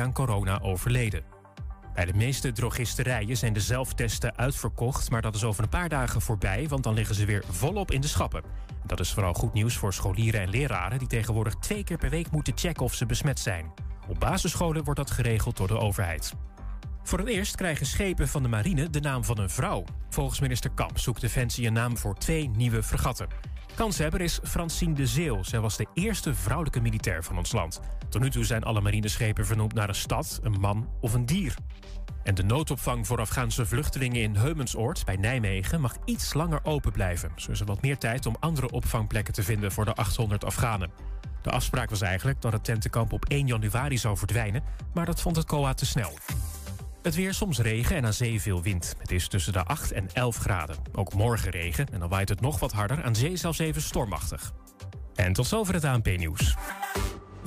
aan corona overleden. Bij de meeste drogisterijen zijn de zelftesten uitverkocht, maar dat is over een paar dagen voorbij, want dan liggen ze weer volop in de schappen. Dat is vooral goed nieuws voor scholieren en leraren die tegenwoordig twee keer per week moeten checken of ze besmet zijn. Op basisscholen wordt dat geregeld door de overheid. Voor het eerst krijgen schepen van de marine de naam van een vrouw. Volgens minister Kamp zoekt Defensie een naam voor twee nieuwe fregatten. Kanshebber is Francine de Zeeuw. Zij was de eerste vrouwelijke militair van ons land. Tot nu toe zijn alle marineschepen vernoemd naar een stad, een man of een dier. En de noodopvang voor Afghaanse vluchtelingen in Heumensoord bij Nijmegen mag iets langer open blijven. Zo is er wat meer tijd om andere opvangplekken te vinden voor de 800 Afghanen. De afspraak was eigenlijk dat het tentenkamp op 1 januari zou verdwijnen, maar dat vond het COA te snel. Het weer soms regen en aan zee veel wind. Het is tussen de 8 en 11 graden. Ook morgen regen en dan waait het nog wat harder, aan zee zelfs even stormachtig. En tot zover het ANP-nieuws.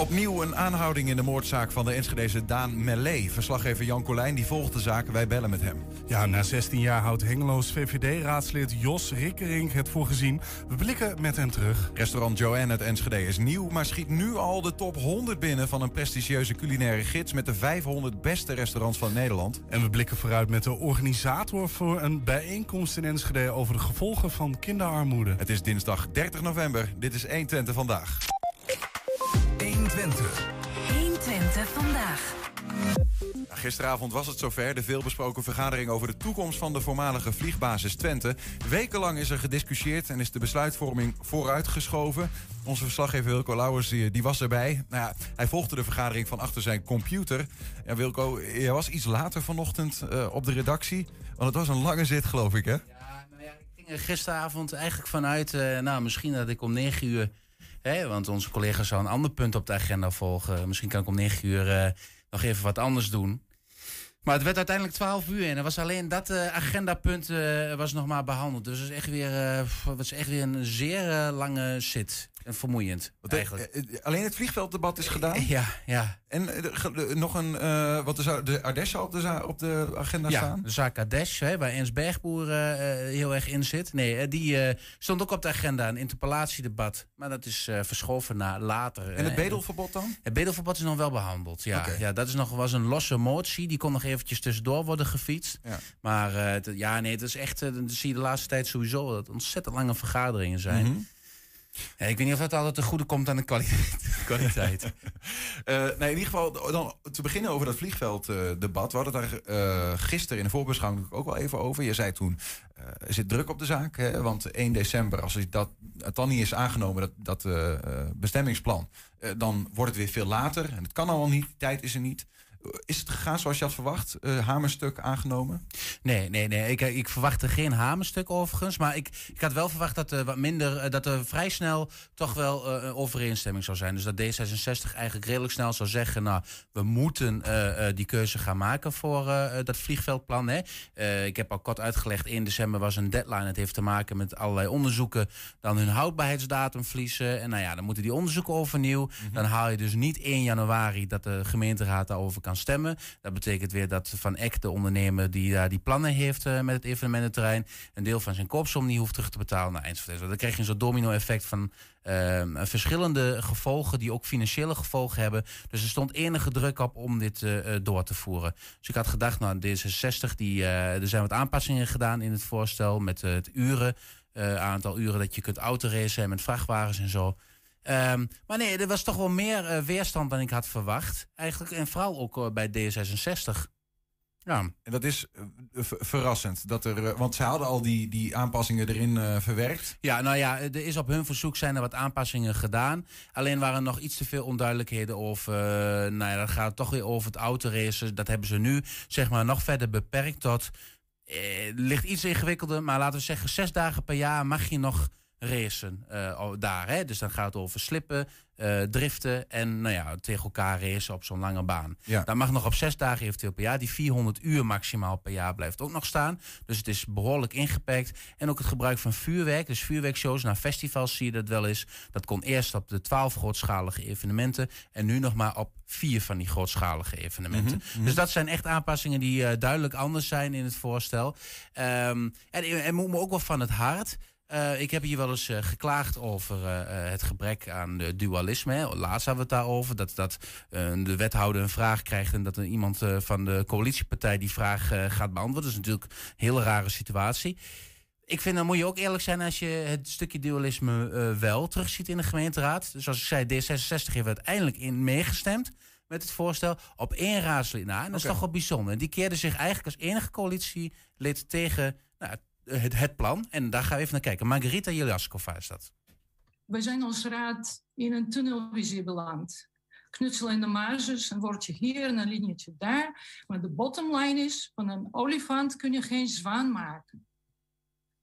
Opnieuw een aanhouding in de moordzaak van de Enschedeze Daan Mellet. Verslaggever Jan Colijn die volgt de zaak. Wij bellen met hem. Ja, na 16 jaar houdt Hengeloos VVD-raadslid Jos Rikkering het voor gezien. We blikken met hem terug. Restaurant Joanne uit Enschede is nieuw, maar schiet nu al de top 100 binnen van een prestigieuze culinaire gids met de 500 beste restaurants van Nederland. En we blikken vooruit met de organisator voor een bijeenkomst in Enschede over de gevolgen van kinderarmoede. Het is dinsdag 30 november. Dit is 120 vandaag. 120. 120 vandaag. Gisteravond was het zover, de veelbesproken vergadering over de toekomst van de voormalige vliegbasis Twente. Wekenlang is er gediscussieerd en is de besluitvorming vooruitgeschoven. Onze verslaggever Wilco Lauwers die, was erbij. Nou ja, hij volgde de vergadering van achter zijn computer. Ja, Wilco, je was iets later vanochtend uh, op de redactie. Want het was een lange zit, geloof ik, hè? Ja, nou ja ik ging er gisteravond eigenlijk vanuit... Uh, nou, misschien dat ik om negen uur Hè, want onze collega's zou een ander punt op de agenda volgen. Misschien kan ik om negen uur uh, nog even wat anders doen. Maar het werd uiteindelijk 12 uur en er was alleen dat uh, agendapunt uh, was nog maar behandeld. Dus het was echt weer, uh, was echt weer een zeer lange zit. En vermoeiend, Wat, eigenlijk. alleen het vliegvelddebat is gedaan? Ja, ja. En nog een, wat er de Ardèche op de, op de agenda ja, staan? de zaak Ardèche, hè, waar Ernst Bergboer heel erg in zit. Nee, die stond ook op de agenda, een interpellatiedebat. Maar dat is verschoven naar later. En het bedelverbod dan? Het bedelverbod is nog wel behandeld, ja. Okay. ja dat is nog, was een losse motie, die kon nog eventjes tussendoor worden gefietst. Ja. Maar uh, ja, nee, het is echt, uh, dat zie je de laatste tijd sowieso, dat ontzettend lange vergaderingen zijn. Mm -hmm. ja, ik weet niet of dat altijd te goede komt aan de kwaliteit. kwaliteit. nee, in ieder geval, dan te beginnen over dat vliegvelddebat. We hadden het daar gisteren in de voorbeschouwing ook wel even over. Je zei toen, er zit druk op de zaak. Hè, want 1 december, als dat, het dan niet is aangenomen, dat, dat bestemmingsplan... dan wordt het weer veel later. En het kan allemaal niet, tijd is er niet. Is het gegaan zoals je had verwacht? Uh, hamerstuk aangenomen? Nee, nee, nee. Ik, ik verwachtte geen hamerstuk overigens. Maar ik, ik had wel verwacht dat er wat minder, dat er vrij snel toch wel uh, overeenstemming zou zijn. Dus dat D66 eigenlijk redelijk snel zou zeggen: Nou, we moeten die keuze gaan maken voor dat vliegveldplan. Hè. ik heb al kort uitgelegd: 1 december was een deadline. Het heeft te maken met allerlei onderzoeken. Dan hun houdbaarheidsdatum verliezen. En nou ja, dan moeten die onderzoeken overnieuw. Mm -hmm. Dan haal je dus niet 1 januari dat de gemeenteraad daarover kan stemmen. Dat betekent weer dat Van Eck, de ondernemer die daar die plannen heeft uh, met het evenemententerrein, een deel van zijn koopsom niet hoeft terug te betalen naar Eindhoven. Dan krijg je een soort domino-effect van uh, verschillende gevolgen die ook financiële gevolgen hebben. Dus er stond enige druk op om dit uh, door te voeren. Dus ik had gedacht, nou, D66, die, er zijn wat aanpassingen gedaan in het voorstel met het uren. aantal uren dat je kunt autoracen met vrachtwagens en zo. Um, maar nee, er was toch wel meer uh, weerstand dan ik had verwacht. Eigenlijk, en vooral ook uh, bij D66. Ja. En dat is uh, verrassend. Dat er, want ze hadden al die, die aanpassingen erin verwerkt. Ja, nou ja, er is op hun verzoek zijn er wat aanpassingen gedaan. Alleen waren er nog iets te veel onduidelijkheden over. nou ja, dat gaat toch weer over het autoracen. Dat hebben ze nu zeg maar nog verder beperkt tot Eh, ligt iets ingewikkelder, maar laten we zeggen, zes dagen per jaar mag je nog racen uh, daar. Hè? Dus dan gaat het over slippen, uh, driften en nou ja, tegen elkaar racen op zo'n lange baan. Ja. Dat mag nog op zes dagen eventueel per jaar. Die 400 uur maximaal per jaar blijft ook nog staan. Dus het is behoorlijk ingeperkt. En ook het gebruik van vuurwerk. Dus vuurwerkshows naar festivals zie je dat wel eens. Dat kon eerst op de 12 grootschalige evenementen. En nu nog maar op vier van die grootschalige evenementen. Mhm, mhm. Dus dat zijn echt aanpassingen die uh, duidelijk anders zijn in het voorstel. Um, en, en moet me ook wel van het hart. Uh, ik heb hier wel eens uh, geklaagd over uh, het gebrek aan dualisme. Hè. Laatst hadden we het daarover. Dat, dat de wethouder een vraag krijgt en dat er iemand van de coalitiepartij die vraag gaat beantwoorden. Dat is natuurlijk een hele rare situatie. Ik vind dan moet je ook eerlijk zijn als je het stukje dualisme wel terugziet in de gemeenteraad. Dus als ik zei, D66 heeft uiteindelijk in meegestemd met het voorstel op één raadslid na. En dat is toch wel bijzonder. En die keerde zich eigenlijk als enige coalitielid tegen nou, het, het plan. En daar gaan we even naar kijken. Margarita Jelaskova is dat. Wij zijn als raad in een tunnelvisie beland. Knutsel in de marges, een woordje hier en een linietje daar. Maar de bottomline is, van een olifant kun je geen zwaan maken.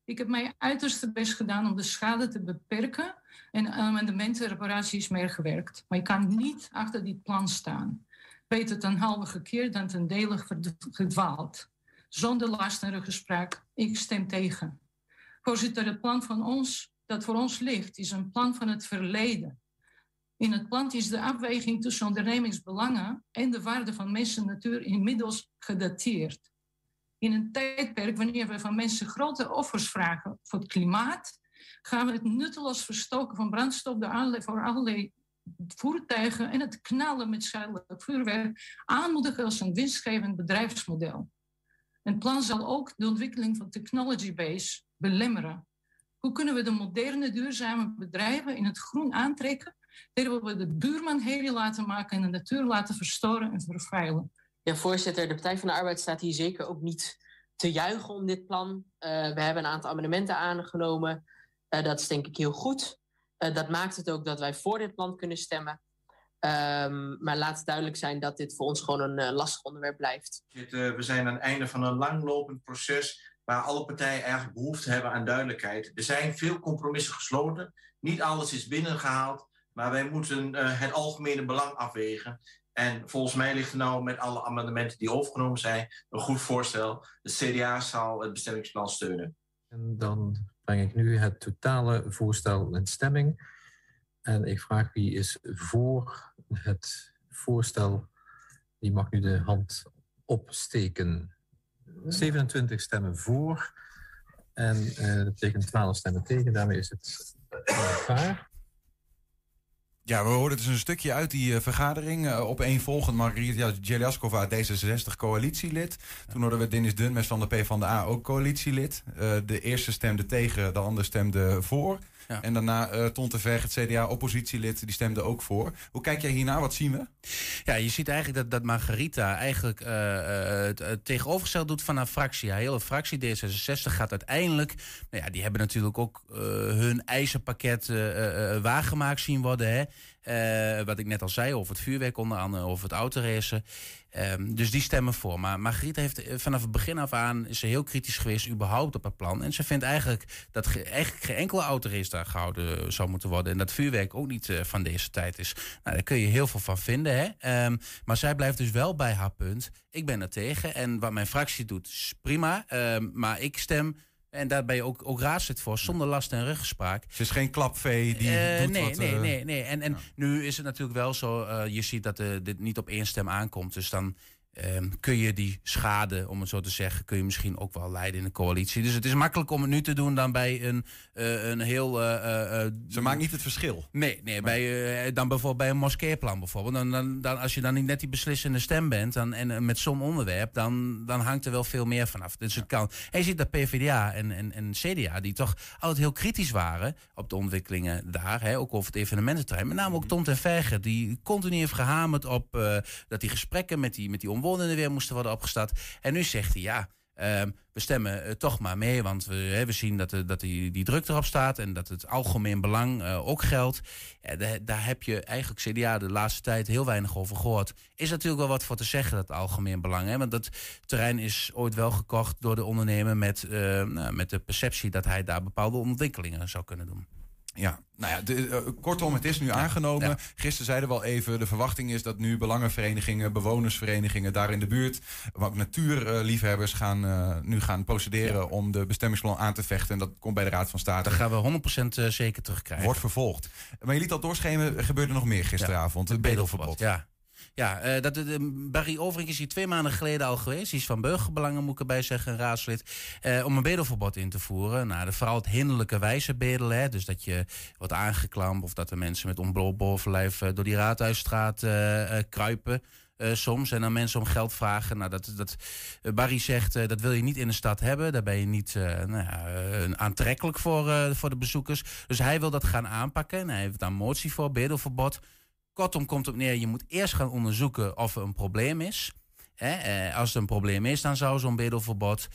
Ik heb mijn uiterste best gedaan om de schade te beperken en amendementen reparaties meer gewerkt. Maar je kan niet achter dit plan staan. Weet het een halve gekeerd dan ten dele gedwaald. Zonder last ruggespraak, ik stem tegen. Voorzitter, het plan van ons, dat voor ons ligt, is een plan van het verleden. In het plan is de afweging tussen ondernemingsbelangen en de waarde van mensen en natuur inmiddels gedateerd. In een tijdperk wanneer we van mensen grote offers vragen voor het klimaat, gaan we het nutteloos verstoken van brandstof voor allerlei voertuigen en het knallen met schadelijk vuurwerk aanmoedigen als een winstgevend bedrijfsmodel. Het plan zal ook de ontwikkeling van technology base belemmeren. Hoe kunnen we de moderne, duurzame bedrijven in het groen aantrekken, terwijl we de buurman herrie laten maken en de natuur laten verstoren en vervuilen? Ja, voorzitter, de Partij van de Arbeid staat hier zeker ook niet te juichen om dit plan. Uh, we hebben een aantal amendementen aangenomen. Uh, dat is denk ik heel goed. Uh, dat maakt het ook dat wij voor dit plan kunnen stemmen. Um, maar laat duidelijk zijn dat dit voor ons gewoon een uh, lastig onderwerp blijft. We zijn aan het einde van een langlopend proces waar alle partijen eigenlijk behoefte hebben aan duidelijkheid. Er zijn veel compromissen gesloten. Niet alles is binnengehaald, maar wij moeten uh, het algemene belang afwegen. En volgens mij ligt er nou met alle amendementen die overgenomen zijn een goed voorstel. De CDA zal het bestemmingsplan steunen. En dan breng ik nu het totale voorstel in stemming. En ik vraag wie is voor het voorstel. Die mag nu de hand opsteken. 27 stemmen voor en uh, tegen 12 stemmen tegen. Daarmee is het klaar. Ja, we hoorden dus een stukje uit die uh, vergadering. Uh, op één volgend Margarita Jeljaskova, D66 coalitielid. Toen hoorden we Dennis Dunmes van de PvdA ook coalitielid. Uh, de eerste stemde tegen, de andere stemde voor. Ja. En daarna uh, Ton de Verg, het CDA-oppositielid, die stemde ook voor. Hoe kijk jij hiernaar? Wat zien we? Ja, je ziet eigenlijk dat, dat Margarita eigenlijk uh, uh, het, het tegenovergesteld doet van haar fractie. Haar hele fractie D66 gaat uiteindelijk... Nou ja, die hebben natuurlijk ook hun eisenpakket waargemaakt zien worden. Hè? Uh, wat ik net al zei over het vuurwerk onder andere, over het autoracen. Um, dus die stemmen voor. Maar Margriet heeft vanaf het begin af aan is ze heel kritisch geweest überhaupt op het plan. En ze vindt eigenlijk dat ge, eigenlijk geen enkele autorace daar gehouden zou moeten worden. En dat vuurwerk ook niet van deze tijd is. Nou, daar kun je heel veel van vinden. Hè? Um, maar zij blijft dus wel bij haar punt. Ik ben er tegen. En wat mijn fractie doet is prima. Um, maar ik stem en daar ben je ook, ook raadslid voor, zonder last en ruggespraak. Het is geen klapvee die uh, doet nee, wat, nee, uh, nee, nee. En, en ja. nu is het natuurlijk wel zo, uh, je ziet dat dit niet op één stem aankomt. Dus dan um, kun je die schade, om het zo te zeggen, kun je misschien ook wel leiden in de coalitie. Dus het is makkelijk om het nu te doen dan bij een, uh, een heel... Uh, Ze maakt niet het verschil. Nee, nee bij, dan bijvoorbeeld bij een moskeeplan bijvoorbeeld. Dan, dan, dan, als je dan niet net die beslissende stem bent dan, en met zo'n onderwerp, dan, dan hangt er wel veel meer vanaf. Dus het kan. En je ziet dat PvdA en, en, en CDA, die toch altijd heel kritisch waren op de ontwikkelingen daar, hè, ook over het evenemententerrein. Met name ook Tom ten Verger, die continu heeft gehamerd op dat die gesprekken met die, met die omwonenden weer moesten worden opgestart. En nu zegt hij, ja, Ehm, we stemmen eh, toch maar mee, want we, hè, we zien dat, de, dat die, die druk erop staat en dat het algemeen belang eh, ook geldt. Daar, heb je eigenlijk CDA de laatste tijd heel weinig over gehoord. Is natuurlijk wel wat voor te zeggen, dat algemeen belang. Hè? Want dat terrein is ooit wel gekocht door de ondernemer met, eh, nou, met de perceptie dat hij daar bepaalde ontwikkelingen zou kunnen doen. Ja, nou ja, de, eh, kortom, het is nu aangenomen. ja. Gisteren zeiden we al even, de verwachting is dat nu belangenverenigingen, bewonersverenigingen daar in de buurt, maar ook natuurliefhebbers gaan uh, nu gaan procederen om de bestemmingsplan aan te vechten. En dat komt bij de Raad van State. Dat gaan we 100% eh, zeker terugkrijgen. Wordt vervolgd. Maar je liet al doorschemen, gebeurde nog meer gisteravond. Het bedelverbod. Ja. Ja, uh, dat, uh, Barry Overink is hier twee maanden geleden al geweest. Hij is van burgerbelangen, moet ik erbij zeggen, een raadslid. Uh, om een bedelverbod in te voeren. Nou, vooral het hinderlijke wijze bedelen. Hè, dus dat je wordt aangeklampt of dat de mensen met ontbloot bovenlijf door die raadhuisstraat kruipen. soms en dan mensen om geld vragen. Nou, dat, dat, Barry zegt dat wil je niet in de stad hebben. Daar ben je niet nou ja, aantrekkelijk voor, voor de bezoekers. Dus hij wil dat gaan aanpakken. En hij heeft daar motie voor, bedelverbod. Kortom komt het neer, je moet eerst gaan onderzoeken of er een probleem is. Eh, als er een probleem is, dan zou zo'n bedelverbod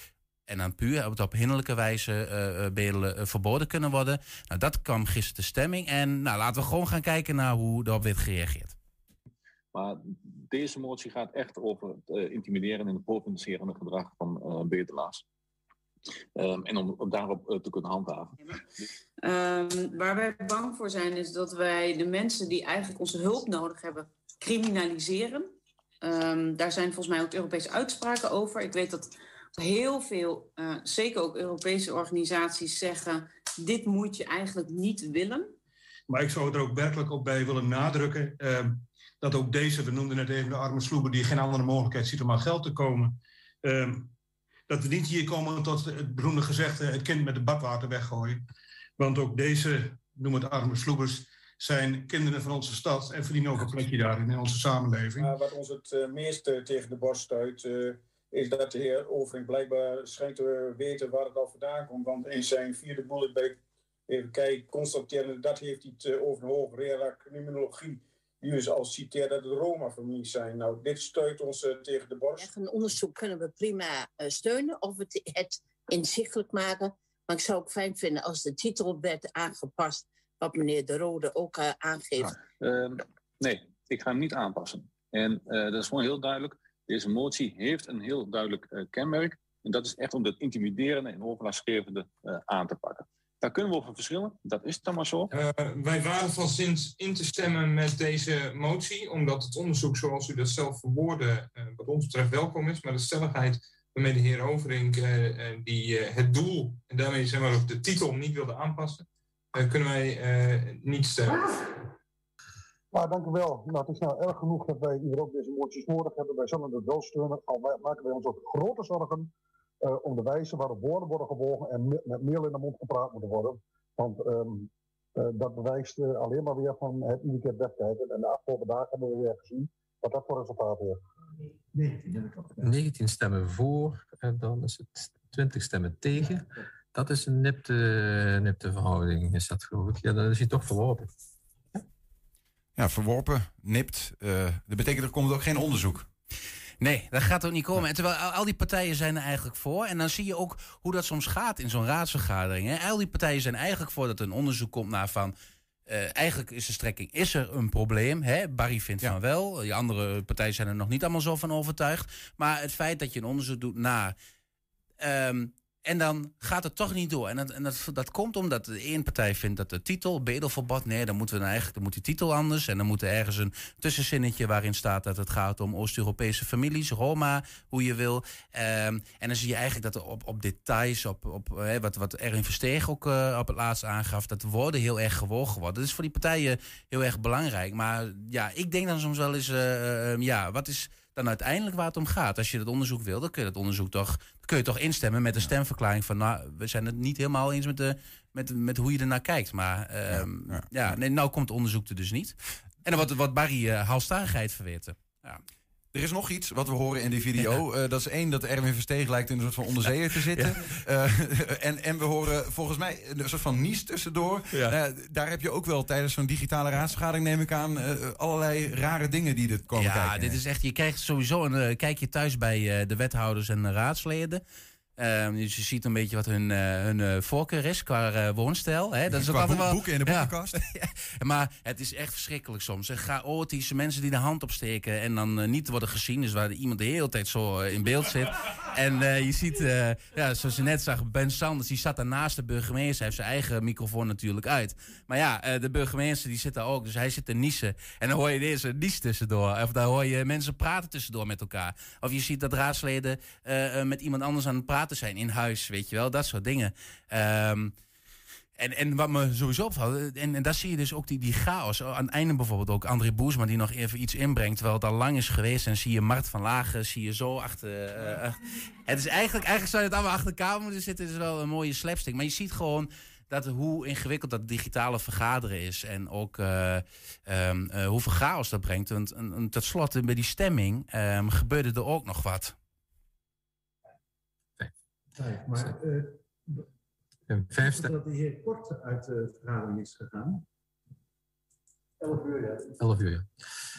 en dan puur op, op hinderlijke wijze uh, bedelen uh, verboden kunnen worden. Nou, dat kwam gisteren de stemming. En nou, laten we gewoon gaan kijken naar hoe erop werd gereageerd. Maar deze motie gaat echt over het intimideren en het provocerende gedrag van bedelaars. Um, en om, om daarop uh, te kunnen handhaven. Um, waar wij bang voor zijn is dat wij de mensen die eigenlijk onze hulp nodig hebben criminaliseren. Um, daar zijn volgens mij ook Europese uitspraken over. Ik weet dat heel veel, uh, zeker ook Europese organisaties zeggen... dit moet je eigenlijk niet willen. Maar ik zou er ook werkelijk op bij willen nadrukken... Uh, dat ook deze, we noemden net even de arme sloeber... die geen andere mogelijkheid ziet om aan geld te komen... Uh, dat we niet hier komen tot het beroemde gezegde... het kind met het badwater weggooien. Want ook deze, noem het arme sloebers... zijn kinderen van onze stad... en verdienen ook een plekje daarin in onze samenleving. Wat ons het uh, meest uh, tegen de borst stuit... Uh, is dat de heer Overing blijkbaar schijnt te weten waar het al vandaan komt. Want in zijn vierde bullet bij even kijken, constateren dat heeft hij het over een hoogleraar criminologie dus al citeert dat het Roma-families zijn. Nou, dit steunt ons uh, tegen de borst. Een onderzoek kunnen we prima uh, steunen of het, het inzichtelijk maken. Maar ik zou ook fijn vinden als de titel werd aangepast, wat meneer De Rode ook uh, aangeeft. Nou, nee, ik ga hem niet aanpassen. En dat is gewoon heel duidelijk. Deze motie heeft een heel duidelijk kenmerk. En dat is echt om dat intimiderende en overlastgevende aan te pakken. Daar kunnen we over verschillen, dat is dan maar zo. Uh, wij waren van zins in te stemmen met deze motie, omdat het onderzoek zoals u dat zelf verwoordde, uh, wat ons betreft welkom is, maar de stelligheid waarmee de heer Overink uh, die, het doel en daarmee zeg maar ook de titel niet wilde aanpassen, kunnen wij niet stemmen. Nou, dank u wel. Nou, het is nou erg genoeg dat wij hier ook deze moties nodig hebben. Wij zullen het wel steunen, al maken wij ons ook grote zorgen om de wijze waarop woorden worden gewogen en met, met meel in de mond gepraat moeten worden. Want um, uh, dat bewijst uh, alleen maar weer van het iedere keer wegkijken. En de afgelopen dagen hebben we weer gezien wat dat voor resultaat heeft. 19 stemmen voor en dan is het 20 stemmen tegen. Dat is een nipte, nipte verhouding, is dat geloof ik. Ja, dan is hij toch verworpen. Ja, verworpen, nipt. dat betekent er komt ook geen onderzoek. Nee, dat gaat ook niet komen. En terwijl al die partijen zijn er eigenlijk voor. En dan zie je ook hoe dat soms gaat in zo'n raadsvergadering. Hè. Al die partijen zijn eigenlijk voor dat er een onderzoek komt naar van... Uh, eigenlijk is de strekking, is er een probleem? Hè? Barry vindt ja. van wel. Die andere partijen zijn er nog niet allemaal zo van overtuigd. Maar het feit dat je een onderzoek doet naar... Um, en dan gaat het toch niet door. En, dat, en dat, dat komt omdat de ene partij vindt dat de titel, bedelverbod, nee, dan moeten we nou eigenlijk, dan moet die titel anders. En dan moet er ergens een tussenzinnetje waarin staat dat het gaat om Oost-Europese families, Roma, hoe je wil. Um, en dan zie je eigenlijk dat op, op details, op, op wat, wat Erwin Versteeg ook uh, op het laatst aangaf, dat de woorden heel erg gewogen worden. Dat is voor die partijen heel erg belangrijk. Maar ja, ik denk dan soms wel eens, uh, uh, ja, wat is dan uiteindelijk waar het om gaat. Als je dat onderzoek wil, dan kun je dat onderzoek toch, kun je toch instemmen met een stemverklaring van nou, we zijn het niet helemaal eens met, de, met, met hoe je er naar kijkt. Maar um, ja, ja. ja, nee, nou komt het onderzoek er dus niet. En dan wordt, wat Barry uh, halstarigheid verweten. Ja. Er is nog iets wat we horen in die video. Ja. Uh, dat is één, dat Erwin Versteeg lijkt in een soort van onderzeeër te zitten. Ja. Uh, en, en we horen volgens mij een soort van nies tussendoor. Ja. Uh, daar heb je ook wel tijdens zo'n digitale raadsvergadering, neem ik aan, allerlei rare dingen die dit komen ja, kijken. Ja, dit is echt, je krijgt sowieso een kijkje thuis bij de wethouders en de raadsleden. Ehm, dus je ziet een beetje wat hun, eh, hun eh, voorkeur is qua eh, woonstijl. Hè? Dat is ook altijd wel, boeken in de boekenkast. Ja, maar het is echt verschrikkelijk soms. En chaotische mensen die de hand opsteken en dan niet worden gezien. Dus waar iemand de hele tijd zo in beeld zit. En je ziet, ja, zoals je net zag, Ben Sanders, die zat daar naast de burgemeester. Hij heeft zijn eigen microfoon natuurlijk uit. Maar ja, de burgemeester die zit daar ook. Dus hij zit te niezen. En dan hoor je ineens een nies tussendoor. Of dan hoor je mensen praten tussendoor met elkaar. Of je ziet dat raadsleden met iemand anders aan het praten zijn in huis. Weet je wel, dat soort dingen. Ehm, en, en wat me sowieso opvalt, en, en daar zie je dus ook die, die chaos. Aan het einde bijvoorbeeld ook André Boersma die nog even iets inbrengt, terwijl het al lang is geweest. En zie je Mart van Lagen, zie je zo achter. eh, ach- het is eigenlijk, eigenlijk zou je het allemaal achter moeten zitten. Het is wel een mooie slapstick. Maar je ziet gewoon dat hoe ingewikkeld dat digitale vergaderen is. En ook eh, ehm, eh, hoeveel chaos dat brengt. Want en, en tot slot, bij die stemming ehm, gebeurde er ook nog wat. Vijf, maar eh dat de heer Kort uit de vergadering is gegaan. 11 uur, ja. 11 uur, ja.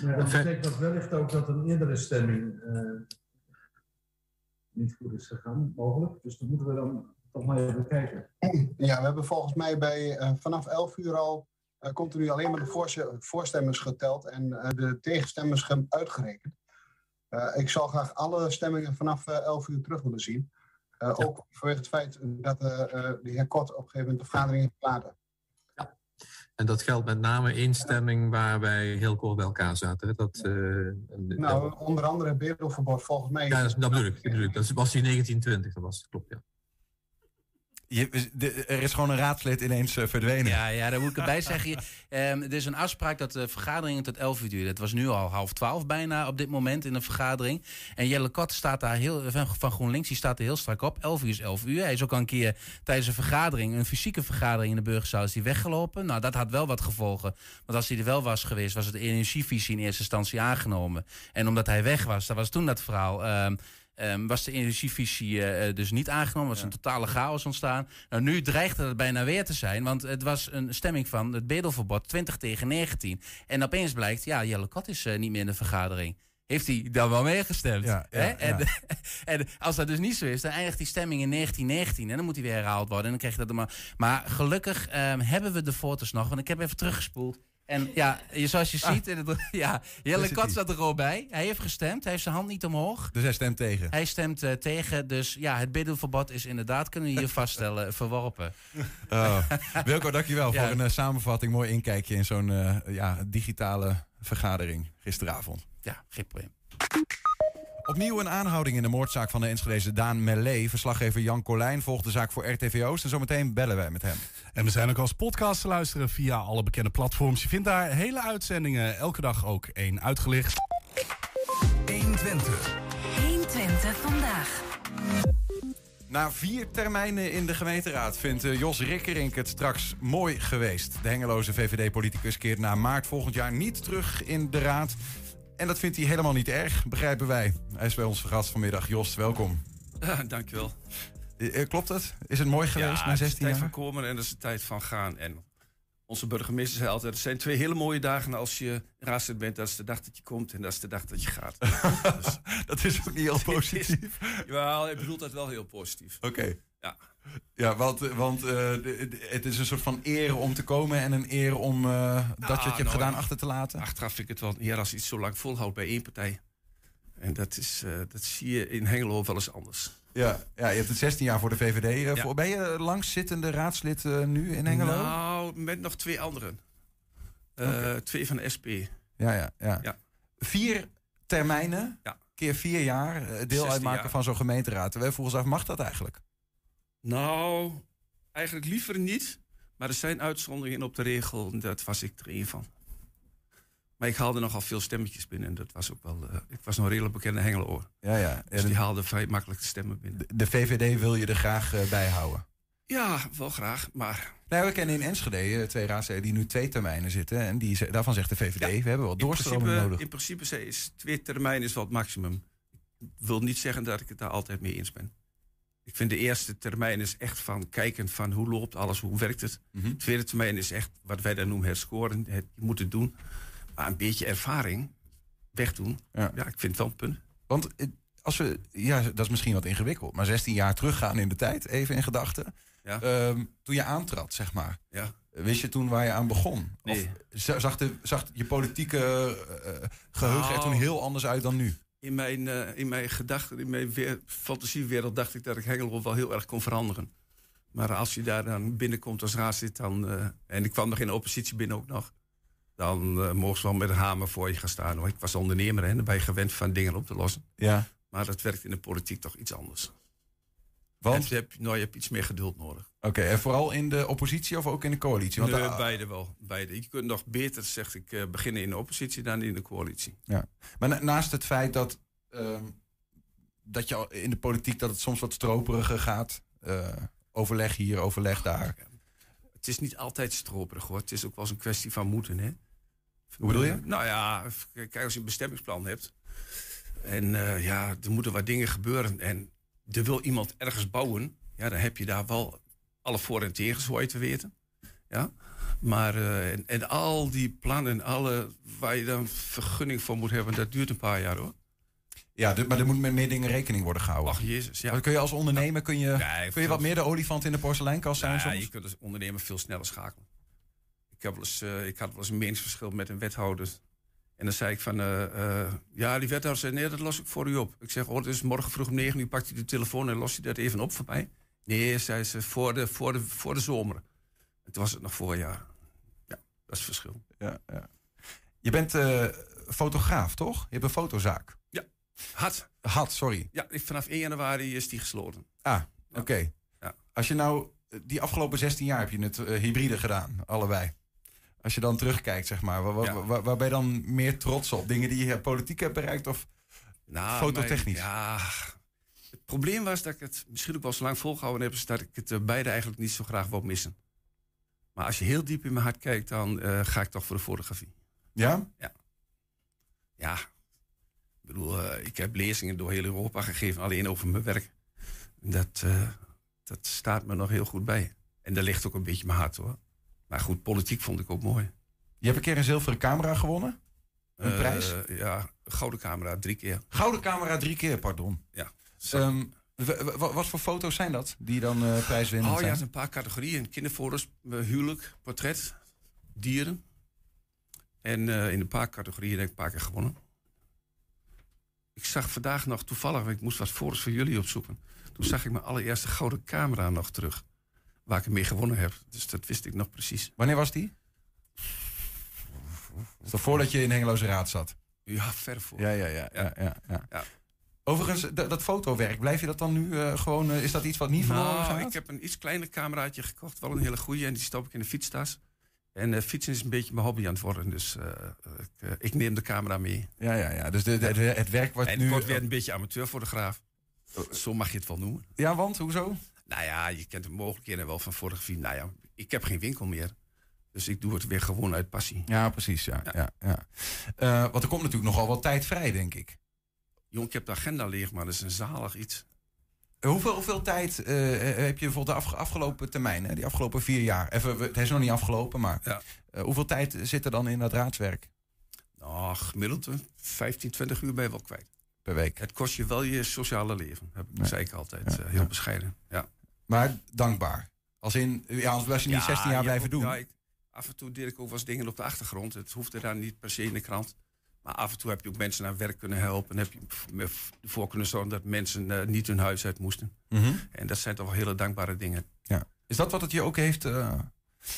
Maar dat betekent dat wellicht ook dat een eerdere stemming eh, niet goed is gegaan, mogelijk. Dus dat moeten we dan toch maar even kijken. Ja, we hebben volgens mij bij eh, vanaf 11 uur al eh, continu alleen maar de voorste- voorstemmers geteld en eh, de tegenstemmers ge- uitgerekend. Eh, ik zal graag alle stemmingen vanaf eh, 11 uur terug willen zien. Eh, Ook vanwege het feit dat eh, de heer Kort op een gegeven moment de vergadering heeft verlaten. En dat geldt met name één stemming waar wij heel kort bij elkaar zaten. hè. Dat, Nou, onder andere het bedelverbod volgens mij. ja, dat, dat bedoel ik. Dat, bedoel ik. dat was die 1920, dat was klopt, ja. Je, de- er is gewoon een raadslid ineens eh, verdwenen. Ja, ja, daar moet ik erbij zeggen. Ehm, er is een afspraak dat de vergaderingen tot 11 uur duren. Het was nu al half 12 bijna op dit moment in de vergadering. En Jelle Kot staat daar heel, van, van GroenLinks, die staat er heel strak op. 11 uur is 11 uur. Hij is ook al een keer tijdens een vergadering, een fysieke vergadering in de burgerzaal, is die weggelopen. Nou, dat had wel wat gevolgen. Want als hij er wel was geweest, was het energievisie in eerste instantie aangenomen. En omdat hij weg was, dat was toen dat verhaal. ehm, ehm, was de energievisie eh, eh, dus niet aangenomen. Was een totale chaos ontstaan. Nou, nu dreigt het bijna weer te zijn. Want het was een stemming van het bedelverbod 20 tegen 19. En opeens blijkt, ja, Jelle Kot is eh, niet meer in de vergadering. Heeft hij dan wel meegestemd? Ja? En, en als dat dus niet zo is, dan eindigt die stemming in 1919. En dan moet hij weer herhaald worden. En dan krijg je dat er maar. Maar gelukkig ehm, hebben we de foto's nog. Want ik heb even teruggespoeld. En ja, zoals je Ah. ziet, in het- ja, Jelle hij. staat er gewoon bij. Hij heeft gestemd. Hij heeft zijn hand niet omhoog. Dus hij stemt tegen. Hij stemt eh, tegen. Dus ja, het bedelverbod is inderdaad, kunnen we hier vaststellen, verworpen. Oh. Wilco, dankjewel Ja. voor een eh, samenvatting. Mooi inkijkje in zo'n eh, ja, digitale vergadering gisteravond. Ja, geen probleem. Opnieuw een aanhouding in de moordzaak van de Enschedeze Daan Mellet. Verslaggever Jan Colijn volgt de zaak voor RTV Oost. En zometeen bellen wij met hem. En we zijn ook als podcast te luisteren via alle bekende platforms. Je vindt daar hele uitzendingen, elke dag ook één uitgelicht. 120. 120 vandaag. Na vier termijnen in de gemeenteraad vindt eh, Jos Rikkerink het straks mooi geweest. De hengeloze VVD-politicus keert na maart volgend jaar niet terug in de raad. En dat vindt hij helemaal niet erg, begrijpen wij. Hij is bij ons vergast vanmiddag. Jos, welkom. Ja, dankjewel. Eh, eh, Klopt het? Is het mooi geweest ja, na het is 16 de tijd jaar? van komen en het is de tijd van gaan. En onze burgemeester zei altijd, het zijn twee hele mooie dagen als je raadslid bent. Dat is de dag dat je komt en dat is de dag dat je gaat. Dus- dat is ook niet heel positief. Jawel, ik bedoel dat wel heel positief. Oké. Ja. Ja, want, want eh, de- de- het is een soort van eer om te komen en een eer om eh, dat je het je hebt nou, gedaan achter te laten. Achteraf vind ik het wel eer als iets zo lang volhoudt bij één partij. En dat, is, eh, dat zie je in Hengelo wel eens anders. Ja, ja, je hebt het 16 jaar voor de VVD. voor. Ben je langzittende raadslid nu in Hengelo? Nou, met nog twee anderen. Twee van de SP. Ja, ja, ja. Ja. Vier termijnen, Ja. keer vier jaar, deel 16 uitmaken jaar. van zo'n gemeenteraad. Wij vroegen ons af, mag dat eigenlijk? Nou, eigenlijk liever niet. Maar er zijn uitzonderingen op de regel. en Dat was ik er een van. Maar ik haalde nogal veel stemmetjes binnen. En dat was ook wel. eh, ik was nog een redelijk bekende hengeloor. Ja, ja. Dus die haalde vrij makkelijk de stemmen binnen. De VVD wil je er graag eh, bij houden. Ja, wel graag. Maar Nou, we kennen in Enschede eh, twee raadsleden die nu twee termijnen zitten. En die, daarvan zegt de VVD, we hebben wel in doorstroming nodig. in principe is twee termijnen is wel het maximum. Ik wil niet zeggen dat ik het daar altijd mee eens ben. Ik vind de eerste termijn is echt van kijken van hoe loopt alles, hoe werkt het. Mhm. De tweede termijn is echt wat wij dan noemen het scoren. Het, je moet het doen. Maar een beetje ervaring wegdoen. Ja. Ja, ik vind het wel een punt. Want eh, als we, ja, dat is misschien wat ingewikkeld, maar 16 jaar teruggaan in de tijd, even in gedachten. Ja. Ehm, toen je aantrad, zeg maar. Ja. Wist je toen waar je aan begon? Nee. Of za- zag, de, zag je politieke eh, geheugen er Nou. toen heel anders uit dan nu? In mijn, eh, in mijn gedachten, in mijn weer- fantasiewereld dacht ik dat ik Hengelo wel heel erg kon veranderen. Maar als je daar dan binnenkomt als raadslid, dan, eh, en ik kwam nog in de oppositie binnen ook nog, dan eh, mogen ze wel met een hamer voor je gaan staan. Hoor. Ik was ondernemer en dan ben je gewend van dingen op te lossen. Ja. Maar dat werkt in de politiek toch iets anders. Want? Je hebt, nou, je hebt iets meer geduld nodig. Oké, en vooral in de oppositie of ook in de coalitie? Want Nee, beide wel. Beide. Je kunt nog beter, zeg ik, eh, beginnen in de oppositie dan in de coalitie. Ja. Maar na- naast het feit dat, ehm, dat je in de politiek dat het soms wat stroperiger gaat. eh, overleg hier, overleg daar. Het is niet altijd stroperig hoor. Het is ook wel eens een kwestie van moeten. Hè? Hoe bedoel je? Nou ja, kijk als je een bestemmingsplan hebt. En eh, ja, er moeten wat dingen gebeuren. En er wil iemand ergens bouwen. Ja, dan heb je daar wel alle voor- en tegens, je te weten. Ja? Maar eh, en, en al die plannen, alle, waar je dan vergunning voor moet hebben, dat duurt een paar jaar hoor. Ja, maar er moet met meer dingen rekening worden gehouden. Ach jezus, ja. Kun je als ondernemer kun je, kun je wat meer de olifant in de porseleinkast zijn Ja, soms? je kunt als ondernemer veel sneller schakelen. Ik, heb wel eens, eh, ik had wel eens een meningsverschil met een wethouder. En dan zei ik van, eh, eh, ja, die wethouder zei, nee, dat los ik voor u op. Ik zeg, oh, dus morgen vroeg om negen uur pakt u de telefoon en lost u dat even op voor mij. Nee, zei ze, voor de, voor de, voor de zomer. En toen was het nog voorjaar. Ja, dat is het verschil. Ja, ja. Je bent eh, fotograaf, toch? Je hebt een fotozaak. Ja, had. Had, sorry. Ja, ik- vanaf 1 januari is die gesloten. Ah, oké. Ja. Als je nou, die afgelopen 16 jaar heb je het hybride gedaan, allebei. Als je dan terugkijkt, zeg maar, waar, waar, waar- waar ben je dan meer trots op? Dingen die je politiek hebt bereikt of Nou, fototechnisch? mijn- ja, het probleem was dat ik het misschien ook wel zo lang volgehouden heb... is dat ik het eh, beide eigenlijk niet zo graag wou missen. Maar als je heel diep in mijn hart kijkt, dan eh, ga ik toch voor de fotografie. Ja? Ja. Ja. Ik bedoel, eh, ik heb lezingen door heel Europa gegeven, alleen over mijn werk. Dat, dat staat me nog heel goed bij. En daar ligt ook een beetje mijn hart hoor. Maar goed, politiek vond ik ook mooi. Je hebt een keer een zilveren camera gewonnen? Een Eh, prijs? Ja, gouden camera, drie keer. Gouden camera drie keer, pardon. Ja. Ehm, wat voor foto's zijn dat die dan eh prijswinnend Oh, zijn? had een paar categorieën. Kinderfoto's, eh, huwelijk, portret, dieren. En in een paar categorieën heb ik een paar keer gewonnen. Ik zag vandaag nog toevallig, want ik moest wat foto's voor jullie opzoeken. Toen zag ik mijn allereerste gouden camera nog terug. Waar ik mee gewonnen heb. Dus dat wist ik nog precies. Wanneer was die? Is dat voordat je in Hengeloze Raad zat? Ja, ver voor. Ja, ja, ja. ja, ja, ja. Ja. Overigens, dat, fotowerk, blijf je dat dan nu eh, gewoon... eh, is dat iets wat niet verloren Nou, gaat? ik heb een iets kleiner cameraatje gekocht. Wel een hele goede. En die stop ik in de fietstas. En eh, fietsen is een beetje mijn hobby aan het worden. Dus ik, ik neem de camera mee. Ja, ja, ja. Dus de, de- de- het werk wordt en nu... ik word weer een beetje amateurfotograaf. Zo mag je het wel noemen. Ja, want? Hoezo? Nou ja, je kent de mogelijkheden wel van fotografie. Nou ja, ik heb geen winkel meer. Dus ik doe het weer gewoon uit passie. Ja, precies. Ja, ja. Ja, Eh, want er komt natuurlijk nogal wat tijd vrij, denk ik. Jong, ik heb de agenda leeg, maar dat is een zalig iets. Hoeveel, hoeveel tijd eh, heb je bijvoorbeeld de afge- afgelopen termijn, hè, die afgelopen vier jaar? Even, het is nog niet afgelopen, maar eh, hoeveel tijd zit er dan in dat raadswerk Nou, gemiddeld eh, 15, 20 uur ben je wel kwijt. Per week? Het kost je wel je sociale leven. Heb ik, Ja. zei ik altijd. Ja, eh, heel bescheiden. Ja. Maar dankbaar. Als in, ja, anders was je niet 16 jaar blijven ook- doen. ik- af en toe deed ik ook wel eens dingen op de achtergrond. Het hoefde daar niet per se in de krant. Maar af en toe heb je ook mensen naar werk kunnen helpen. En heb je ervoor kunnen zorgen dat mensen eh, niet hun huis uit moesten. Mhm. En dat zijn toch wel hele dankbare dingen. Ja. Is dat wat het je ook heeft, eh,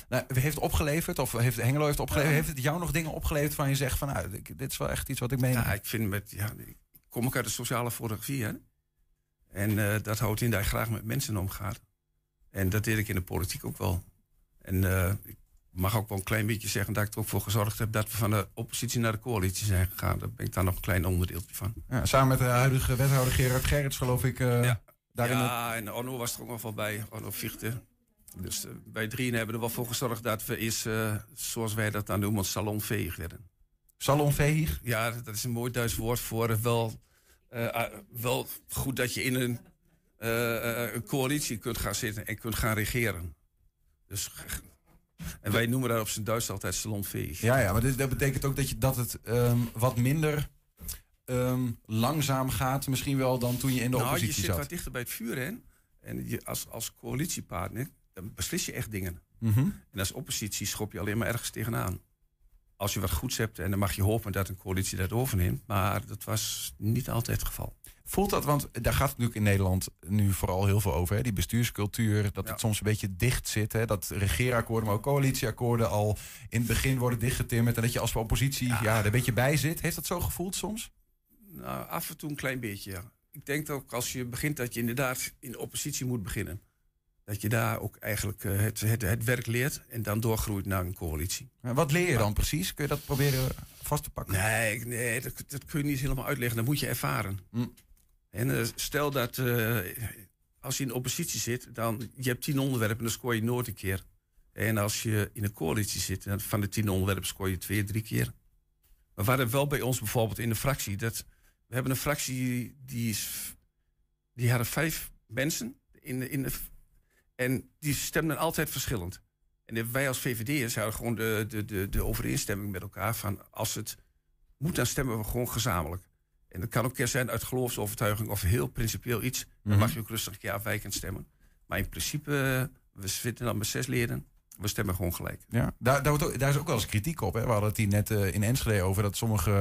nou, heeft opgeleverd? Of heeft Hengelo heeft opgeleverd? Ja. Heeft het jou nog dingen opgeleverd van je zegt van nou, dit is wel echt iets wat ik meen? Ja, ik vind met, ja, ik kom ook uit de sociale fotografie. Hè? En eh, dat houdt in dat je graag met mensen omgaat. En dat deed ik in de politiek ook wel. En eh, ik mag ook wel een klein beetje zeggen dat ik er ook voor gezorgd heb dat we van de oppositie naar de coalitie zijn gegaan. Daar ben ik daar nog een klein onderdeeltje van. Ja, samen met de huidige wethouder Gerard Gerrits geloof ik. eh, daarin ja, en Onno was er ook nog wel bij, Onno Fichte. Dus wij drieën hebben er wel voor gezorgd dat we eens, eh, zoals wij dat dan noemen, salonveeg werden. Salonveeg? Ja, dat is een mooi Duits woord voor eh, wel, eh, ah, wel goed dat je in een, eh, een coalitie kunt gaan zitten en kunt gaan regeren. Dus, en wij noemen dat op zijn Duits altijd salonveeg. Ja, ja, maar dit, dat betekent ook dat, je, dat het ehm, wat minder ehm, langzaam gaat, misschien wel dan toen je in de nou, je oppositie zit zat. wat dichter bij het vuur hè. En je, als, als coalitiepartner, dan beslis je echt dingen. Mhm. En als oppositie schop je alleen maar ergens tegenaan. Als je wat goeds hebt, en dan mag je hopen dat een coalitie dat overneemt. Maar dat was niet altijd het geval. Voelt dat, want daar gaat het natuurlijk in Nederland nu vooral heel veel over. Hè? Die bestuurscultuur, dat het soms een beetje dicht zit. Hè? Dat regeerakkoorden, maar ook coalitieakkoorden al in het begin worden dichtgetimmerd. En dat je als oppositie ja. er een beetje bij zit. Heeft dat zo gevoeld soms? Nou, af en toe een klein beetje, ja. Ik denk ook als je begint dat je inderdaad in de oppositie moet beginnen. Dat je daar ook eigenlijk eh, het, het, het werk leert en dan doorgroeit naar een coalitie. En wat leer je dan precies? Kun je dat proberen vast te pakken? Nee, nee dat, dat kun je niet helemaal uitleggen. Dat moet je ervaren. Hm. En eh, stel dat eh, als je in de oppositie zit, dan je hebt tien onderwerpen, dan scoor je nooit een keer. En als je in een coalitie zit, dan van de tien onderwerpen scoor je twee, drie keer. Maar waar het wel bij ons bijvoorbeeld in de fractie, dat we hebben een fractie die is, die hadden vijf mensen in de, in de, en die stemden altijd verschillend. En wij als VVD'ers hadden gewoon de, de, de, de overeenstemming met elkaar van als het moet, dan stemmen we gewoon gezamenlijk. En dat kan ook een keer zijn uit geloofsovertuiging of heel principieel iets. Dan Mhm. mag je ook rustig een keer afwijkend stemmen. Maar in principe, eh, we zitten dan met zes leden. We stemmen gewoon gelijk. Ja, daar, daar, wordt ook- daar is ook wel eens kritiek op. Hè? We hadden het hier net eh, in Enschede over dat sommige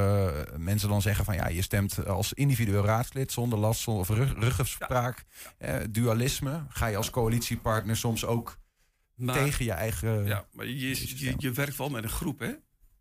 eh, mensen dan zeggen van ja, je stemt als individueel raadslid zonder last zonder, of rug, ruggespraak. Eh, dualisme. Ga je als coalitiepartner soms ook Maar- tegen je eigen. Ja, maar je, je, je werkt wel met een groep, hè?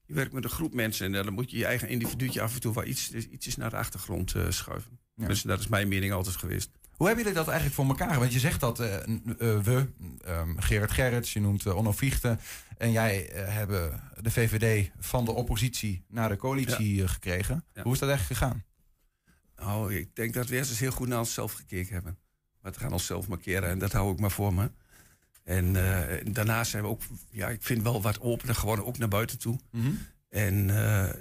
Je werkt met een groep mensen en dan moet je je eigen individuutje af en toe wel iets, ietsjes naar de achtergrond eh, schuiven. Dus dat is mijn mening altijd geweest. Hoe hebben jullie dat eigenlijk voor elkaar? Want je zegt dat eh, eh, we, ehm, Gerard Gerrits, je noemt eh, Onno Vliegte en jij hebben de VVD van de oppositie naar de coalitie gekregen. Hoe is dat eigenlijk gegaan? Nou, ik denk dat we eerst eens heel goed naar onszelf gekeken hebben. Maar we gaan onszelf markeren en dat hou ik maar voor me. En daarna zijn we ook, ja, ik vind wel wat opener geworden, ook naar buiten toe. Mhm. En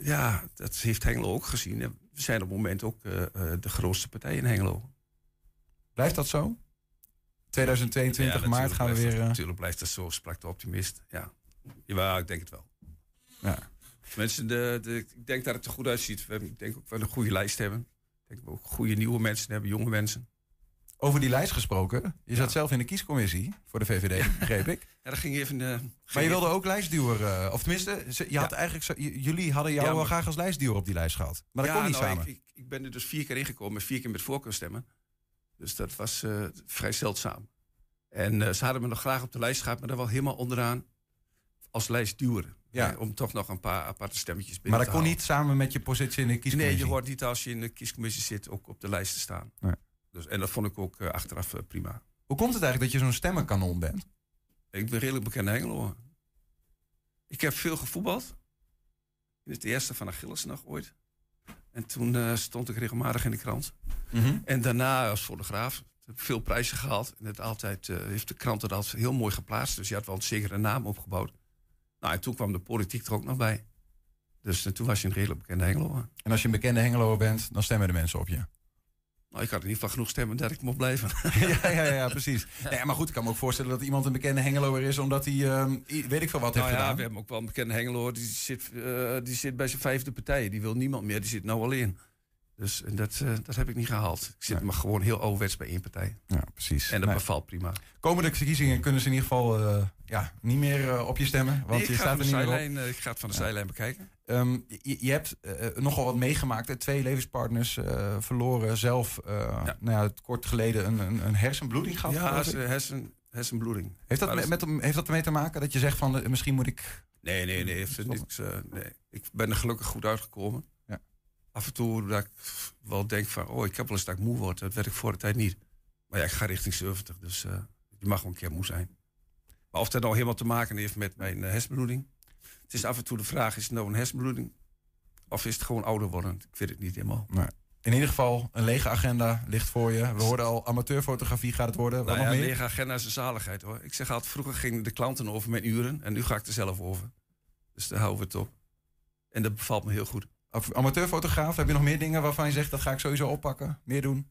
ja, dat heeft Hengelo ook gezien. En We zijn op het moment ook de grootste partij in Hengelo. Blijft dat zo? 2022 Ja, maart gaan we weer. dat- eh, Natuurlijk blijft dat zo, sprak de optimist. Ja, ja ik denk het wel. Ja. Mensen, de, de, ik denk dat het er goed uitziet. We ik denk ook dat we een goede lijst hebben. Ik denk dat we ook goede nieuwe mensen hebben, jonge mensen. Over die lijst gesproken. Je zat zelf in de kiescommissie voor de VVD, begreep ik. Ja, dat ging even... eh, Maar je wilde ook lijstduwer. eh, of tenminste, je had eigenlijk zo- jullie hadden jou wel graag als lijstduwer op die lijst gehad. Maar dat kon niet nou, samen. Ik, ik, ik ben er dus vier keer ingekomen, vier keer met voorkeurstemmen. Dus dat was eh, vrij zeldzaam. En eh, ze hadden me nog graag op de lijst gehad, maar dan wel helemaal onderaan als lijstduwer. Ja. Om toch nog een paar aparte stemmetjes maar binnen dat te kon niet samen met je positie in de kiescommissie. Nee, je hoort niet als je in de kiescommissie zit ook op de lijst te staan. Nee. Dus, en dat vond ik ook eh, achteraf prima. Hoe komt het eigenlijk dat je zo'n stemmenkanon bent? Ik ben redelijk bekend in Hengelo. Ik heb veel gevoetbald. In het eerste van Achilles nog ooit. En toen eh, stond ik regelmatig in de krant. Mhm. En daarna als fotograaf. Ik heb veel prijzen gehaald. En het altijd, eh, heeft de krant het altijd heel mooi geplaatst. Dus je had wel een zekere naam opgebouwd. Nou, en toen kwam de politiek er ook nog bij. Dus eh, toen was je een redelijk bekende Hengelo. En als je een bekende Hengeloer bent, dan stemmen de mensen op je. Nou, ik had in ieder geval genoeg stemmen dat ik mocht blijven. ja, ja, ja, precies. Nee, maar goed, ik kan me ook voorstellen dat iemand een bekende Hengeloer is... omdat hij, ehm, weet ik veel wat, heeft Nou ja, gedaan. we hebben ook wel een bekende Hengelo. Die zit, eh, die zit bij zijn vijfde partij. Die wil niemand meer. Die zit nou alleen. Dus en dat, eh, dat heb ik niet gehaald. Ik zit maar gewoon heel ouderwets bij één partij. Ja, precies. En dat Nee. bevalt prima. Komende verkiezingen kunnen ze in ieder geval eh, ja, niet meer op je stemmen. Want Nee, je staat er niet meer op. ik ga het van de zijlijn bekijken. Ehm, je, je hebt eh, nogal wat meegemaakt. Twee levenspartners eh, verloren. Zelf, eh, Nou ja, kort geleden een, een, een hersenbloeding gehad. Ja, hersen, hersenbloeding. Heeft dat, met, met, heeft dat ermee te maken dat je zegt van eh, misschien moet ik... Nee, nee, nee. Heeft niks, eh, nee. Ik ben er gelukkig goed uitgekomen. Ja. Af en toe dat ik wel denk van... oh, ik heb wel eens dat ik moe word. Dat werd ik voor de tijd niet. Maar ja, ik ga richting 70. Dus eh, je mag wel een keer moe zijn. Maar of dat nou helemaal te maken heeft met mijn eh, hersenbloeding... Het is af en toe de vraag, is het nou een hersenbloeding? Of is het gewoon ouder worden? Ik weet het niet helemaal. Nee. In ieder geval, een lege agenda ligt voor je. We hoorden al, amateurfotografie gaat het worden. Wat Nou ja, meer? lege agenda is een zaligheid hoor. Ik zeg altijd, vroeger gingen de klanten over mijn uren en nu ga ik er zelf over. Dus daar houden we het op. En dat bevalt me heel goed. Amateurfotograaf, heb je nog meer dingen waarvan je zegt dat ga ik sowieso oppakken? Meer doen?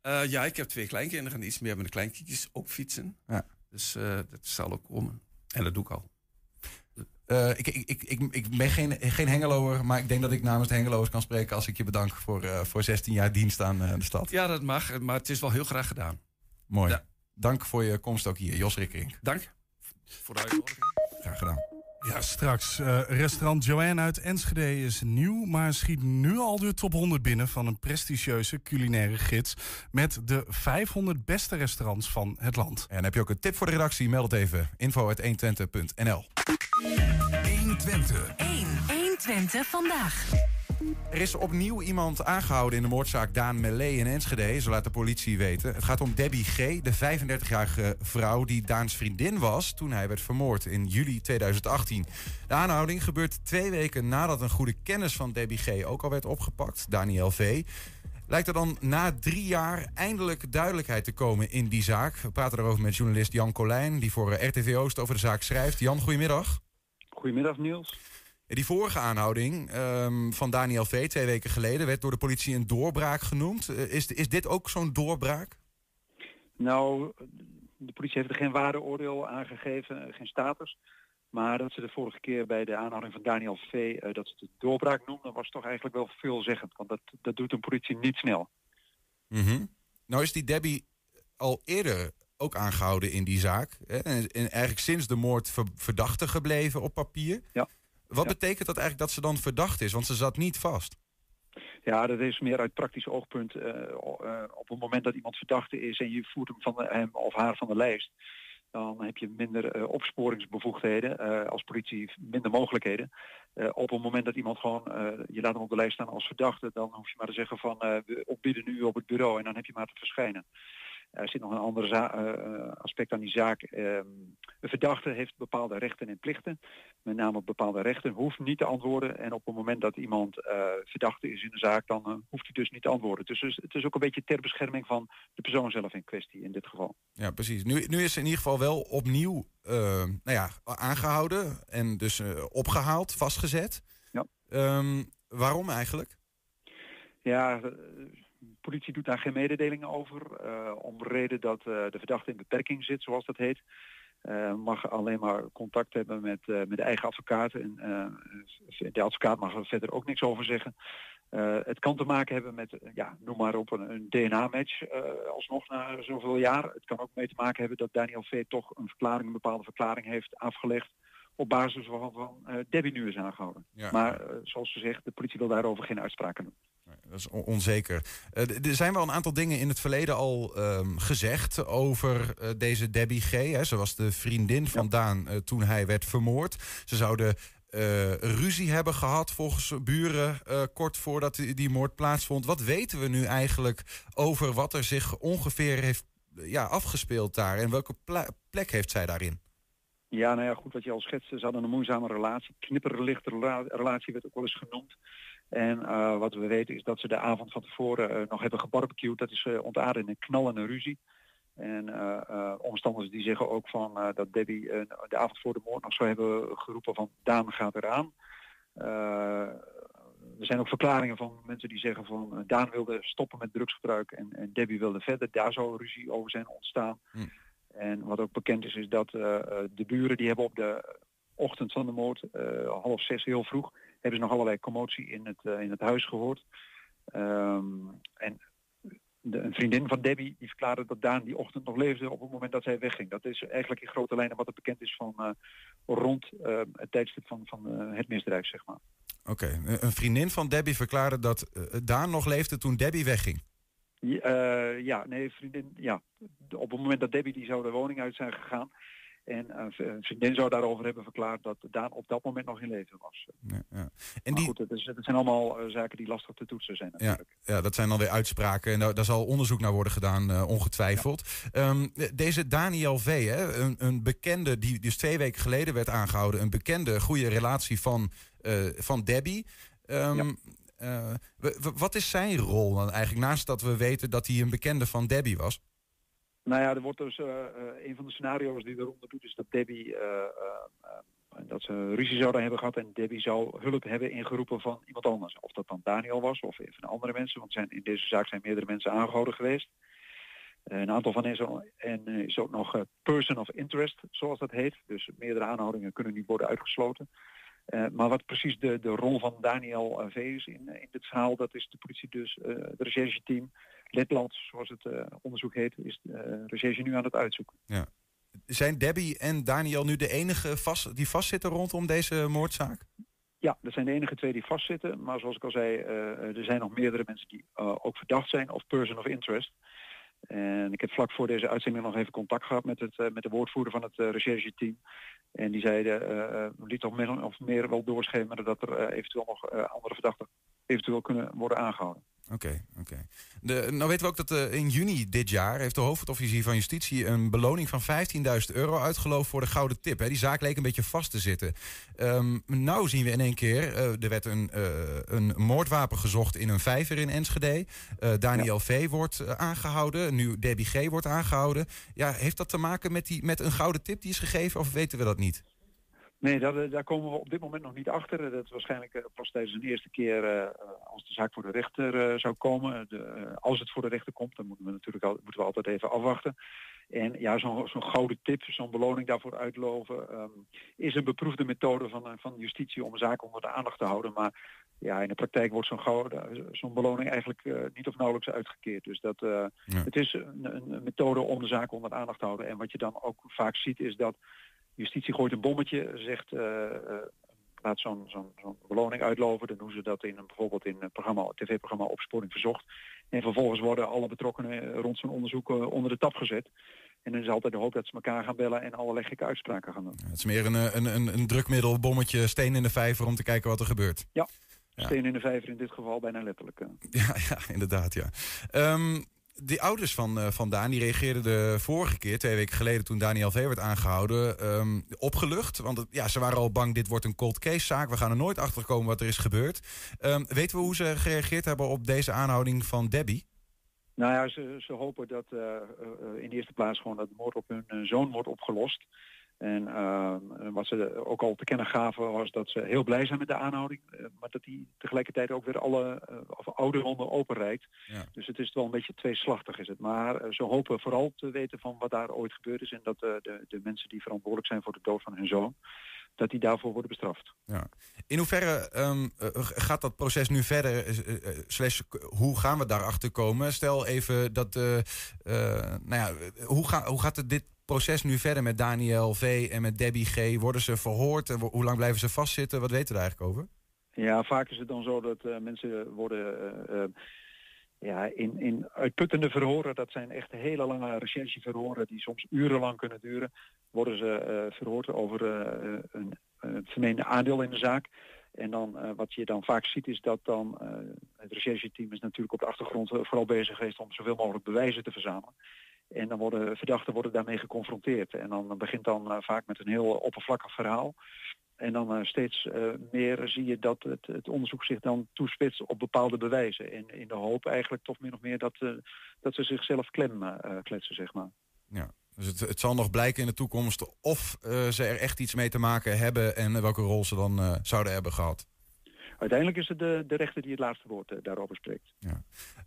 Eh, ja, ik heb twee kleinkinderen en iets meer met de kleinkindjes ook fietsen. Ja. Dus eh, dat zal ook komen. En dat doe ik al. Eh, ik, ik, ik, ik, ben geen, geen Hengeloer, maar ik denk dat ik namens de Hengeloers kan spreken als ik je bedank voor, eh, voor 16 jaar dienst aan eh, de stad. Ja, dat mag, maar het is wel heel graag gedaan. Mooi. Dank voor je komst ook hier, Jos Rikkering. Dank voor de uitnodiging. Graag gedaan. Ja, straks. eh, restaurant Joanne uit Enschede is nieuw, maar schiet nu al de top 100 binnen van een prestigieuze culinaire gids met de 500 beste restaurants van het land. En heb je ook een tip voor de redactie? Meld het even. info.120.nl 120. 1. 120 vandaag. Er is opnieuw iemand aangehouden in de moordzaak Daan Mellee in Enschede, zo laat de politie weten. Het gaat om Debbie G., de 35-jarige vrouw die Daans vriendin was toen hij werd vermoord in juli 2018. De aanhouding gebeurt twee weken nadat een goede kennis van Debbie G. ook al werd opgepakt, Daniel V. Lijkt er dan na drie jaar eindelijk duidelijkheid te komen in die zaak. We praten erover met journalist Jan Colijn, die voor RTV Oost over de zaak schrijft. Jan, goedemiddag. Goedemiddag Niels. Die vorige aanhouding ehm, van Daniel V. twee weken geleden werd door de politie een doorbraak genoemd. Eh, is, is dit ook zo'n doorbraak? Nou, de politie heeft er geen waardeoordeel aangegeven, eh, geen status. Maar dat ze de vorige keer bij de aanhouding van Daniel V. eh, dat ze het doorbraak noemden, was toch eigenlijk wel veelzeggend. Want dat, dat doet een politie niet snel. Mhm. Nou is die Debbie al eerder ook aangehouden in die zaak. Hè? En, en eigenlijk sinds de moord ver- verdachte gebleven op papier. Ja. Wat betekent dat eigenlijk dat ze dan verdacht is? Want ze zat niet vast. Ja, dat is meer uit praktisch oogpunt. eh, eh, op het moment dat iemand verdachte is en je voert hem, van de- hem of haar van de lijst, dan heb je minder eh, opsporingsbevoegdheden als politie, minder mogelijkheden. Op het moment dat iemand gewoon, je laat hem op de lijst staan als verdachte, dan hoef je maar te zeggen van we opbieden nu op het bureau en dan heb je maar te verschijnen. Er zit nog een ander eh, aspect aan die zaak. Ehm, een verdachte heeft bepaalde rechten en plichten. Met name bepaalde rechten hoeft niet te antwoorden. En op het moment dat iemand eh, verdachte is in een zaak, dan hoeft hij dus niet te antwoorden. Dus het is- ook een beetje ter bescherming van de persoon zelf in kwestie in dit geval. Ja, precies. Nu, nu is ze in ieder geval wel opnieuw nou ja, aangehouden en dus eh, opgehaald, vastgezet. Ja. Ehm, waarom eigenlijk? Ja, politie doet daar geen mededelingen over. eh, om de reden dat eh, de verdachte in beperking zit, zoals dat heet. Eh, mag alleen maar contact hebben met, met de eigen advocaat. En de advocaat mag er verder ook niks over zeggen. Het kan te maken hebben met, ja, noem maar op, een, een DNA-match alsnog na zoveel jaar. Het kan ook mee te maken hebben dat Daniel V. toch een verklaring, een bepaalde verklaring heeft afgelegd op basis waarvan eh, Debbie nu is aangehouden. Ja. Maar zoals gezegd, de politie wil daarover geen uitspraken doen. Dat is on- onzeker. Eh, er zijn wel een aantal dingen in het verleden al ehm, gezegd over eh, deze Debbie G. Hè. Ze was de vriendin van Daan eh, toen hij werd vermoord. Ze zouden ruzie hebben gehad volgens buren kort voordat die, die moord plaatsvond. Wat weten we nu eigenlijk over wat er zich ongeveer heeft ja, afgespeeld daar? En welke plek heeft zij daarin? Ja, nou ja, goed wat je al schetste. Ze hadden een moeizame relatie. Knipperlichte rela- relatie werd ook wel eens genoemd. En eh, wat we weten is dat ze de avond van tevoren eh, nog hebben gebarbecued. Dat is uh, ontaarde in een knallende ruzie. En omstanders die zeggen ook van dat Debbie de avond voor de moord nog zou hebben geroepen van Daan gaat eraan. Er zijn ook verklaringen van mensen die zeggen van Daan wilde stoppen met drugsgebruik en, en Debbie wilde verder. Daar zou ruzie over zijn ontstaan. En wat ook bekend is, is dat de buren die hebben op de ochtend van de moord, half zes heel vroeg, hebben ze nog allerlei commotie in het, eh, in het huis gehoord. Ehm, en de, een vriendin van Debbie die verklaarde dat Daan die ochtend nog leefde op het moment dat zij wegging. Dat is eigenlijk in grote lijnen wat er bekend is van eh, rond eh, het tijdstip van, van het misdrijf, zeg maar. Oké, een een vriendin van Debbie verklaarde dat Daan nog leefde toen Debbie wegging. Ja, ja, nee, vriendin, ja. Op het moment dat Debbie die zou de woning uit zijn gegaan. En eh, een vriendin zou daarover hebben verklaard dat Daan op dat moment nog in leven was. Ja, ja. En maar die, goed, het, is, het zijn allemaal eh, zaken die lastig te toetsen zijn. Ja, ja, dat zijn dan weer uitspraken en daar, daar zal onderzoek naar worden gedaan, eh, ongetwijfeld. Ehm, deze Daniel V., hè, een, een bekende die dus twee weken geleden werd aangehouden, een bekende goede relatie van, van Debbie. Ehm, eh, wat is zijn rol dan eigenlijk, naast dat we weten dat hij een bekende van Debbie was? Nou ja, er wordt dus eh, eh, een van de scenario's die eronder doet is dat Debbie eh, dat ze ruzie zouden hebben gehad en Debbie zou hulp hebben ingeroepen van iemand anders. Of dat dan Daniel was of even andere mensen, want zijn, in deze zaak zijn meerdere mensen aangehouden geweest. Een aantal van hen is, al- en, is ook nog person of interest, zoals dat heet. Dus meerdere aanhoudingen kunnen niet worden uitgesloten. Eh, maar wat precies de, de rol van Daniel V is in, in dit verhaal, dat is de politie dus, uh, het rechercheteam, Letland, zoals het onderzoek heet, is de recherche nu aan het uitzoeken. Ja. Zijn Debbie en Daniel nu de enige vast, die vastzitten rondom deze moordzaak? Ja, dat zijn de enige twee die vastzitten. Maar zoals ik al zei, er zijn nog meerdere mensen die ook verdacht zijn of person of interest. En ik heb vlak voor deze uitzending nog even contact gehad met, het, met de woordvoerder van het rechercheteam. En die zeiden, uh, liet toch meer of meer wel doorschemeren dat er eventueel nog andere verdachten eventueel kunnen worden aangehouden. Oké, oké. Nou weten we ook dat uh, in juni dit jaar heeft de hoofdofficier van Justitie een beloning van 15.000 euro uitgeloofd voor de gouden tip. Hè. Die zaak leek een beetje vast te zitten. Um, nou zien we in één keer, uh, er werd een, uh, een moordwapen gezocht in een vijver in Enschede. Daniel ja. V wordt aangehouden, nu Debbie G wordt aangehouden. Ja, heeft dat te maken met, die, met een gouden tip die is gegeven of weten we dat niet? Nee, daar, daar, komen we op dit moment nog niet achter. Dat is waarschijnlijk uh, pas tijdens de eerste keer uh, als de zaak voor de rechter uh, zou komen. De, als het voor de rechter komt, dan moeten we natuurlijk al, moeten we altijd even afwachten. En ja, zo'n zo gouden tip, zo'n beloning daarvoor uitloven, um, is een beproefde methode van, van justitie om een zaak onder de aandacht te houden. Maar ja, in de praktijk wordt zo'n zo'n beloning eigenlijk niet of nauwelijks uitgekeerd. Dus dat, ja. het is een, een methode om de zaak onder de aandacht te houden. En wat je dan ook vaak ziet is dat Justitie gooit een bommetje, zegt uh, laat zo'n zo'n beloning uitloven. Dan doen ze dat in een, bijvoorbeeld in een programma, tv-programma Opsporing Verzocht. En vervolgens worden alle betrokkenen rond zo'n onderzoek onder de tap gezet. En dan is altijd de hoop dat ze elkaar gaan bellen en allerlei gekke uitspraken gaan doen. Ja, het is meer een, een, een, een drukmiddel, bommetje, steen in de vijver om te kijken wat er gebeurt. Ja, ja. steen in de vijver in dit geval bijna letterlijk. Ja, ja inderdaad, ja. Um, die ouders van, uh, van Daan die reageerden de vorige keer, twee weken geleden, toen Daniel V. werd aangehouden, um, opgelucht. Want ja, ze waren al bang, dit wordt een cold case zaak. We gaan er nooit achter komen wat er is gebeurd. Um, weten we hoe ze gereageerd hebben op deze aanhouding van Debbie? Nou ja, ze, ze hopen dat uh, uh, in de eerste plaats gewoon dat de moord op hun zoon wordt opgelost. En uh, wat ze ook al te kennen gaven was dat ze heel blij zijn met de aanhouding. Uh, maar dat die tegelijkertijd ook weer alle uh, of oude ronden openrijdt. Ja. Dus het is wel een beetje tweeslachtig is het. Maar ze hopen vooral te weten van wat daar ooit gebeurd is. En dat de, de mensen die verantwoordelijk zijn voor de dood van hun zoon dat die daarvoor worden bestraft. Ja. In hoeverre um, gaat dat proces nu verder? Slash, hoe gaan we daarachter komen? Stel even dat, uh, nou ja, hoe, ga, hoe gaat het dit proces nu verder met Daniel V en met Debbie G? Worden ze verhoord? Hoe lang blijven ze vastzitten? Wat weten we er eigenlijk over? Ja, vaak is het dan zo dat uh, mensen worden uh, ja, in, in uitputtende verhoren. Dat zijn echt hele lange rechercheverhoren die soms urenlang kunnen duren. Worden ze uh, verhoord over een, het vermeende aandeel in de zaak. En dan wat je dan vaak ziet is dat dan het rechercheteam is natuurlijk op de achtergrond vooral bezig geweest om zoveel mogelijk bewijzen te verzamelen. En dan worden verdachten worden daarmee geconfronteerd. En dan begint dan vaak met een heel oppervlakkig verhaal. En dan uh, steeds uh, meer zie je dat het, het, onderzoek zich dan toespitst op bepaalde bewijzen. En in de hoop eigenlijk toch min of meer dat, dat ze zichzelf klem kletsen, zeg maar. Ja. Dus het, het, zal nog blijken in de toekomst of ze er echt iets mee te maken hebben en welke rol ze dan zouden hebben gehad uiteindelijk is het de, de rechter die het laatste woord uh, daarover spreekt. Ja.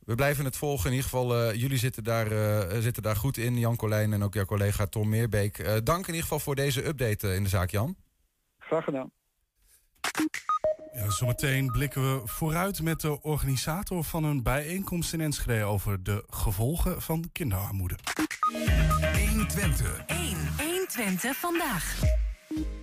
We blijven het volgen. In ieder geval, jullie zitten daar, zitten daar goed in, Jan Colijn en ook jouw collega Tom Meerbeek. dank in ieder geval voor deze update in de zaak, Jan. Graag gedaan. Ja, zometeen blikken we vooruit met de organisator van een bijeenkomst in Enschede over de gevolgen van kinderarmoede. 120. 1, 120 vandaag.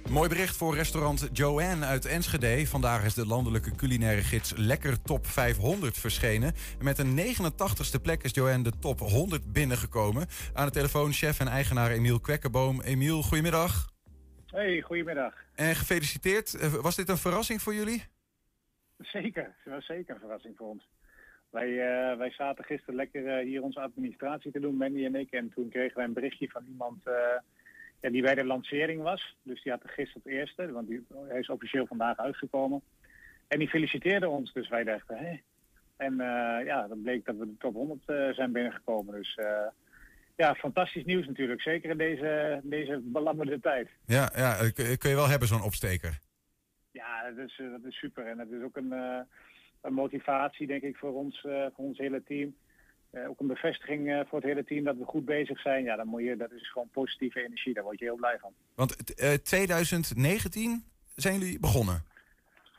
Mooi bericht voor restaurant Joanne uit Enschede. Vandaag is de landelijke culinaire gids Lekker Top 500 verschenen. En met een 89ste plek is Joanne de top 100 binnengekomen. Aan de telefoon chef en eigenaar Emiel Kwekkerboom. Emiel, goedemiddag. Hey, goedemiddag. En gefeliciteerd. Eh, was dit een verrassing voor jullie? Zeker, het was zeker een verrassing voor ons. Wij, uh, wij zaten gisteren lekker uh, hier onze administratie te doen, Mandy en ik. En toen kregen wij een berichtje van iemand... Uh, ja, die bij de lancering was. Dus die had er gisteren het eerste, want die, hij is officieel vandaag uitgekomen. En die feliciteerde ons, dus wij dachten, hé. En ja, dan bleek dat we de top 100 uh, zijn binnengekomen. Dus ja, fantastisch nieuws natuurlijk. Zeker in deze, deze belabberde tijd. Ja, ja, kun je wel hebben zo'n opsteker. Ja, dat is, dat is super. En het is ook een, een motivatie, denk ik, voor ons, voor ons hele team eh, ook een bevestiging eh, voor het hele team dat we goed bezig zijn. Ja, dan moet je, dat is gewoon positieve energie. Daar word je heel blij van. Want eh, 2019 zijn jullie begonnen.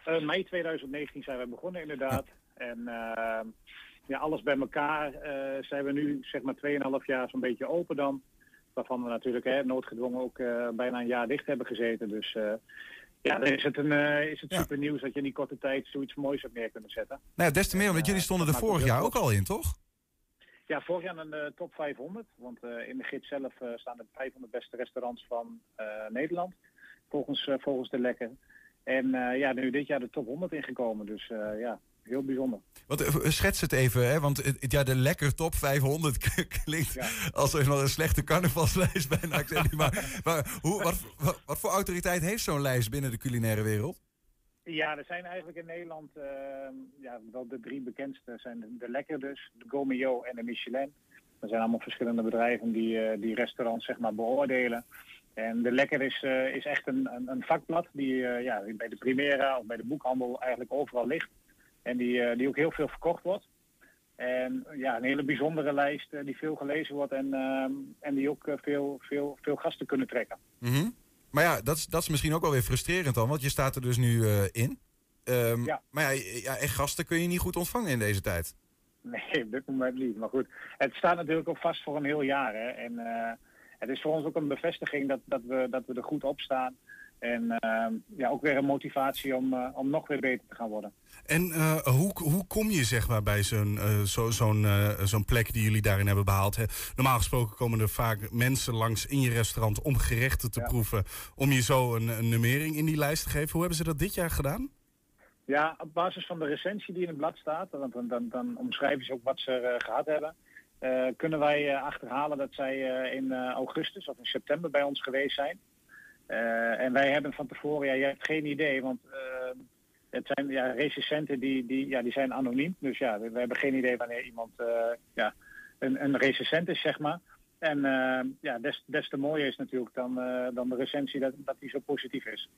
Eh, mei 2019 zijn we begonnen inderdaad. En eh, ja, alles bij elkaar eh, zijn we nu zeg maar 2,5 jaar zo'n beetje open dan. Waarvan we natuurlijk hè, noodgedwongen ook eh, bijna een jaar dicht hebben gezeten. Dus eh, ja, dan is het, een, eh, is het super nieuws dat je in die korte tijd zoiets moois op neer kunnen zetten. Nou ja, des te meer, want jullie stonden er vorig jaar ook al in, toch? Ja, vorig jaar in de top 500. Want eh, in de gids zelf staan de 500 beste restaurants van eh, Nederland. Volgens, eh, volgens de lekker. En eh, ja, nu dit jaar de top 100 ingekomen. Dus eh, ja, heel bijzonder. Want eh, schets het even, hè? want ja, de lekker top 500 klinkt alsof wel een slechte carnavalslijst bijna. Ik zeg niet, maar maar hoe, wat, wat, wat voor autoriteit heeft zo'n lijst binnen de culinaire wereld? Ja, er zijn eigenlijk in Nederland eh, ja, wel de drie bekendste zijn de, de Lekker dus, de Gomeo en de Michelin. Er zijn allemaal verschillende bedrijven die, eh, die restaurants zeg maar beoordelen. En de Lekker is, eh, is echt een, een, een vakblad die ja, bij de Primera of bij de boekhandel eigenlijk overal ligt. En die, eh, die ook heel veel verkocht wordt. En ja, een hele bijzondere lijst eh, die veel gelezen wordt en, ehm, en die ook eh, veel, veel, veel gasten kunnen trekken. Mhm. Maar ja, dat is, dat is misschien ook wel weer frustrerend dan, want je staat er dus nu in. Ehm, Maar ja, ja, echt gasten kun je niet goed ontvangen in deze tijd. Nee, op dit moment niet. Maar goed, het staat natuurlijk ook vast voor een heel jaar. Hè. En het is voor ons ook een bevestiging dat, dat, we, dat we er goed op staan. En eh, ja, ook weer een motivatie om, eh, om nog weer beter te gaan worden. En eh, hoe, hoe kom je zeg maar, bij zo'n eh, zo, zo'n zo'n plek die jullie daarin hebben behaald? Hè? Normaal gesproken komen er vaak mensen langs in je restaurant om gerechten te proeven. Om je zo een, een nummering in die lijst te geven. Hoe hebben ze dat dit jaar gedaan? Ja, op basis van de recensie die in het blad staat, want dan, dan, dan omschrijven ze ook wat ze eh, gehad hebben, kunnen wij achterhalen dat zij in augustus of in september bij ons geweest zijn. Eh, en wij hebben van tevoren, ja, je hebt geen idee, want eh, het zijn ja, recensenten die, die, ja, die zijn anoniem. Dus ja, we, we hebben geen idee wanneer iemand eh, ja, een, een recensent is, zeg maar. En eh, ja, des, des te mooier is natuurlijk dan, eh, dan de recensie dat, dat die zo positief is.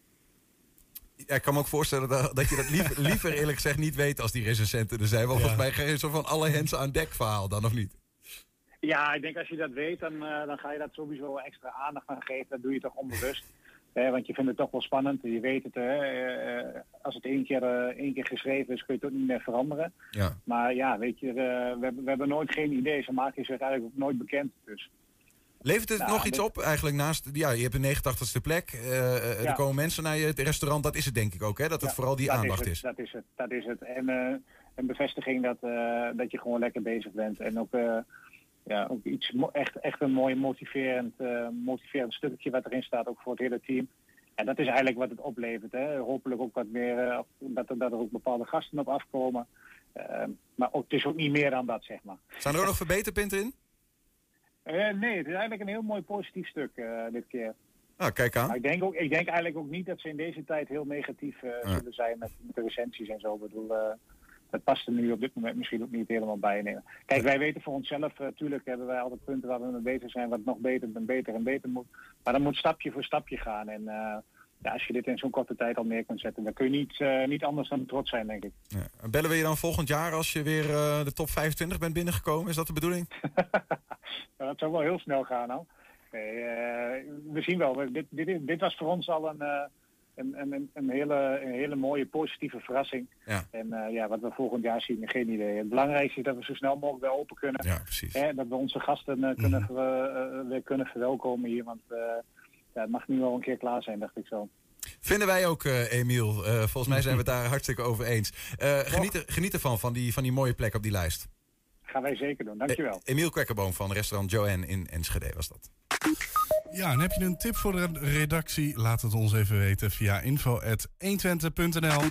Ja, ik kan me ook voorstellen dat, dat je dat liever, liever eerlijk gezegd niet weet als die recensenten er zijn. Want volgens mij geen zo van alle hens aan dek verhaal dan of niet. Ja, ik denk als je dat weet, dan, eh, dan ga je dat sowieso extra aandacht aan geven. Dat doe je toch onbewust. Eh, want je vindt het toch wel spannend. Je weet het, hè. eh, als het één keer, eh, één keer geschreven is, kun je het ook niet meer veranderen. Ja. Maar ja, weet je, eh, we, hebben, we hebben nooit geen idee. Ze maken zich eigenlijk ook nooit bekend. Dus. Levert het Nou, nog iets dit- op eigenlijk naast... Ja, je hebt een 89ste plek. Ja. Er komen mensen naar je het restaurant. Dat is het denk ik ook, hè? Dat het Ja, vooral die aandacht het, is. Dat is het, dat is het. En een bevestiging dat, dat je gewoon lekker bezig bent. En ook, ja, ook iets echt, echt een mooi motiverend, eh, motiverend stukje wat erin staat, ook voor het hele team. En dat is eigenlijk wat het oplevert. Hè. Hopelijk ook wat meer, eh, dat, er, dat er ook bepaalde gasten op afkomen. Eh, maar ook, het is ook niet meer dan dat, zeg maar. Staan er ook nog verbeterpunten in? Eh, nee, het is eigenlijk een heel mooi positief stuk dit keer. Nou, kijk aan. Maar ik denk, ook, ik denk eigenlijk ook niet dat ze in deze tijd heel negatief zullen zijn met, met de recensies en zo. Ik bedoel, dat past er nu op dit moment misschien ook niet helemaal bij. Nee. Kijk, wij weten voor onszelf, natuurlijk hebben wij altijd punten waar we mee bezig zijn, wat nog beter en beter en beter moet. Maar dat moet stapje voor stapje gaan. En eh, ja, als je dit in zo'n korte tijd al neer kunt zetten, dan kun je niet, eh, niet anders dan trots zijn, denk ik. Ja. Bellen we je dan volgend jaar als je weer eh, de top 25 bent binnengekomen? Is dat de bedoeling? Dat zou wel heel snel gaan. Nee, eh, we zien wel. We- Dit, dit, dit was voor ons al een, eh, een, een, een, hele, een hele mooie positieve verrassing. Ja. En eh, ja, wat we volgend jaar zien, geen idee. Het belangrijkste is dat we zo snel mogelijk weer open kunnen. Ja, precies. Hè, dat we onze gasten eh, kunnen, ver- eh, weer kunnen verwelkomen hier. Want ja, het mag nu wel een keer klaar zijn, dacht ik zo. Vinden wij ook, Emiel. Volgens mij zijn we het daar hartstikke over eens. Geniet, er, geniet ervan, van die, van die mooie plek op die lijst. Gaan wij zeker doen. Dankjewel. E- Emiel Kwekkerboom van restaurant Joanne in Enschede was dat. Ja, en heb je een tip voor de redactie? Laat het ons even weten via info.120.nl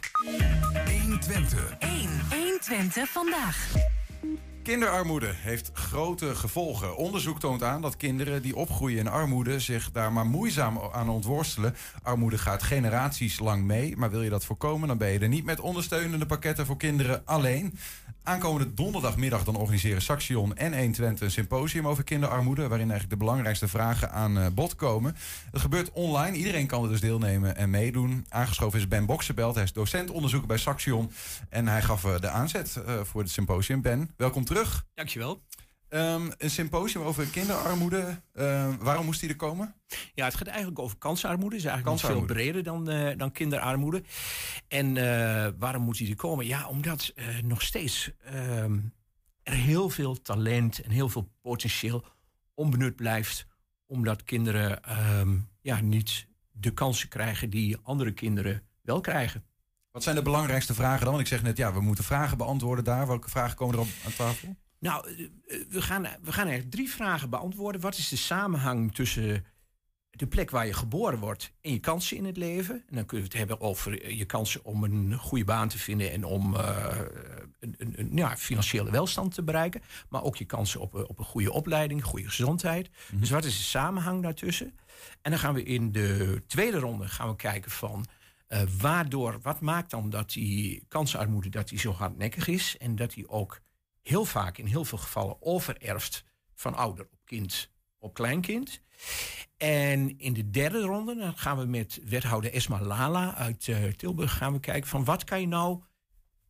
120. 120 vandaag. Kinderarmoede heeft grote gevolgen. Onderzoek toont aan dat kinderen die opgroeien in armoede zich daar maar moeizaam aan ontworstelen. Armoede gaat generaties lang mee, maar wil je dat voorkomen, dan ben je er niet met ondersteunende pakketten voor kinderen alleen. Aankomende donderdagmiddag dan organiseren Saxion en 120 een symposium over kinderarmoede. Waarin eigenlijk de belangrijkste vragen aan eh, bod komen. Het gebeurt online. Iedereen kan er dus deelnemen en meedoen. Aangeschoven is Ben Boksenbelt. Hij is docent onderzoeker bij Saxion. En hij gaf eh, de aanzet eh, voor het symposium. Ben, welkom terug. Dankjewel. Um, een symposium over kinderarmoede. Uh, waarom moest die er komen? Ja, het gaat eigenlijk over kansarmoede. Het is eigenlijk nog veel breder dan, uh, dan kinderarmoede. En uh, waarom moet die er komen? Ja, omdat nog steeds ehm, er heel veel talent en heel veel potentieel onbenut blijft. Omdat kinderen ehm, ja, niet de kansen krijgen die andere kinderen wel krijgen. Wat zijn de belangrijkste vragen dan? Want ik zeg net, ja, we moeten vragen beantwoorden daar. Welke vragen komen er op aan tafel? Nou, we gaan, we gaan eigenlijk drie vragen beantwoorden. Wat is de samenhang tussen de plek waar je geboren wordt en je kansen in het leven? En dan kunnen we het hebben over je kansen om een goede baan te vinden en om uh, een, een, een ja, financiële welstand te bereiken. Maar ook je kansen op, op een goede opleiding, goede gezondheid. Mm-hmm. Dus wat is de samenhang daartussen? En dan gaan we in de tweede ronde gaan we kijken van. Uh, waardoor, wat maakt dan dat die kansenarmoede dat die zo hardnekkig is en dat die ook heel vaak in heel veel gevallen overerft van ouder op kind op kleinkind. En in de derde ronde dan gaan we met wethouder Esma Lala uit uh, Tilburg gaan we kijken van wat kan je nou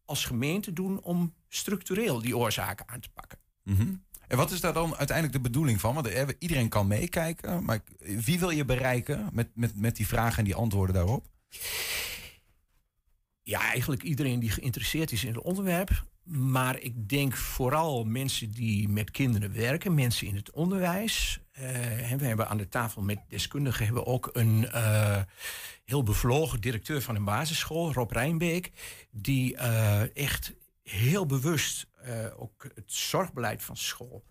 als gemeente doen om structureel die oorzaken aan te pakken. Mm -hmm. En wat is daar dan uiteindelijk de bedoeling van? Want iedereen kan meekijken, maar wie wil je bereiken met, met, met die vragen en die antwoorden daarop? Ja, eigenlijk iedereen die geïnteresseerd is in het onderwerp. Maar ik denk vooral mensen die met kinderen werken, mensen in het onderwijs. Uh, we hebben aan de tafel met deskundigen hebben ook een uh, heel bevlogen directeur van een basisschool, Rob Rijnbeek, die uh, echt heel bewust ook het zorgbeleid van school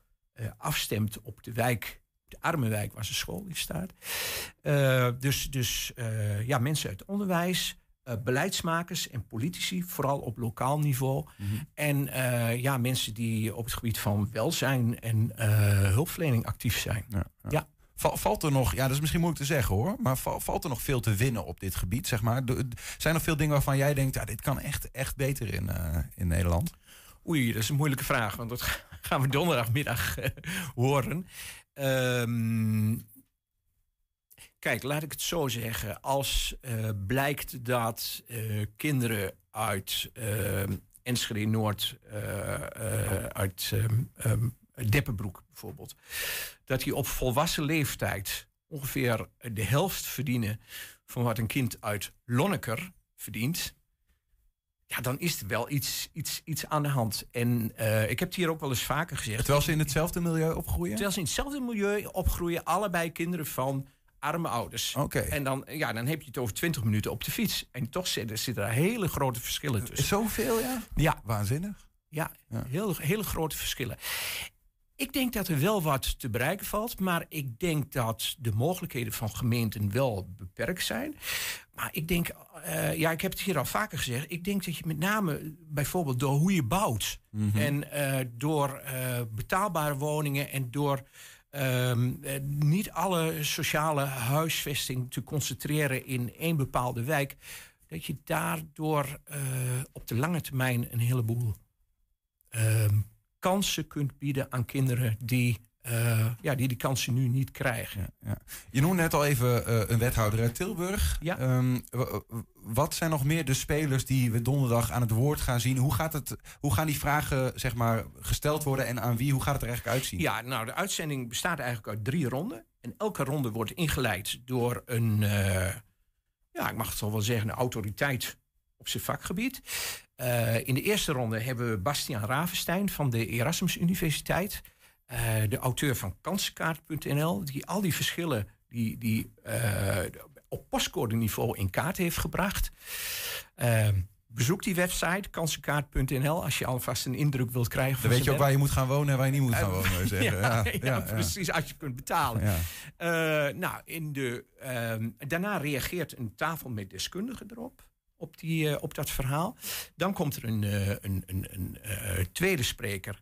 afstemt op de wijk, de arme wijk waar zijn school in staat. dus dus ja, mensen uit het onderwijs. Uh, beleidsmakers en politici, vooral op lokaal niveau. Mm -hmm. En uh, ja, mensen die op het gebied van welzijn en uh, hulpverlening actief zijn. Ja, ja. ja. Val, valt er nog, ja, dat is misschien moeilijk te zeggen hoor, maar val, valt er nog veel te winnen op dit gebied, zeg maar? De, zijn er veel dingen waarvan jij denkt, ja, dit kan echt, echt beter in, in Nederland? Oei, dat is een moeilijke vraag, want dat gaan we donderdagmiddag horen. Um, Kijk, laat ik het zo zeggen. Als uh, blijkt dat uh, kinderen uit uh, Enschede Noord, uit um, Deppenbroek bijvoorbeeld, dat die op volwassen leeftijd ongeveer de helft verdienen van wat een kind uit Lonneker verdient. Ja, dan is er wel iets, iets, iets aan de hand. En ik heb het hier ook wel eens vaker gezegd. Terwijl ze in hetzelfde milieu opgroeien? Terwijl ze in hetzelfde milieu opgroeien, allebei kinderen van arme ouders. Oké. En dan, ja, dan heb je het over 20 minuten op de fiets. En toch zitten, zitten er hele grote verschillen tussen. Zoveel, ja? Ja. Waanzinnig. Ja, ja. Heel, hele grote verschillen. Ik denk dat er wel wat te bereiken valt, maar ik denk dat de mogelijkheden van gemeenten wel beperkt zijn. Maar ik denk, uh, ja, ik heb het hier al vaker gezegd, ik denk dat je met name bijvoorbeeld door hoe je bouwt mm -hmm. en uh, door uh, betaalbare woningen en door Um, niet alle sociale huisvesting te concentreren in één bepaalde wijk. Dat je daardoor uh, op de lange termijn een heleboel uh, kansen kunt bieden aan kinderen die uh, ja, die die kansen nu niet krijgen. Ja. Je noemde net al even uh, een wethouder uit Tilburg. Ja. Um, wat zijn nog meer de spelers die we donderdag aan het woord gaan zien? Hoe, gaat het, hoe gaan die vragen zeg maar, gesteld worden en aan wie? Hoe gaat het er eigenlijk uitzien? Ja, nou, de uitzending bestaat eigenlijk uit drie ronden. En elke ronde wordt ingeleid door een, uh, ja, ik mag het wel zeggen, een autoriteit op zijn vakgebied. In de eerste ronde hebben we Bastiaan Ravenstein van de Erasmus Universiteit. Uh, de auteur van kansenkaart.nl, die al die verschillen die, die uh, op postcode-niveau in kaart heeft gebracht. Uh, bezoek die website, kansenkaart.nl, als je alvast een indruk wilt krijgen. Dan weet je ook waar je moet gaan wonen en waar je niet moet gaan wonen. Zeggen. ja, ja, ja, precies, als je kunt betalen. nou, in de, ehm, daarna reageert een tafel met deskundigen erop op, die, uh, op dat verhaal. Dan komt er een, uh, een, een, een uh, tweede spreker.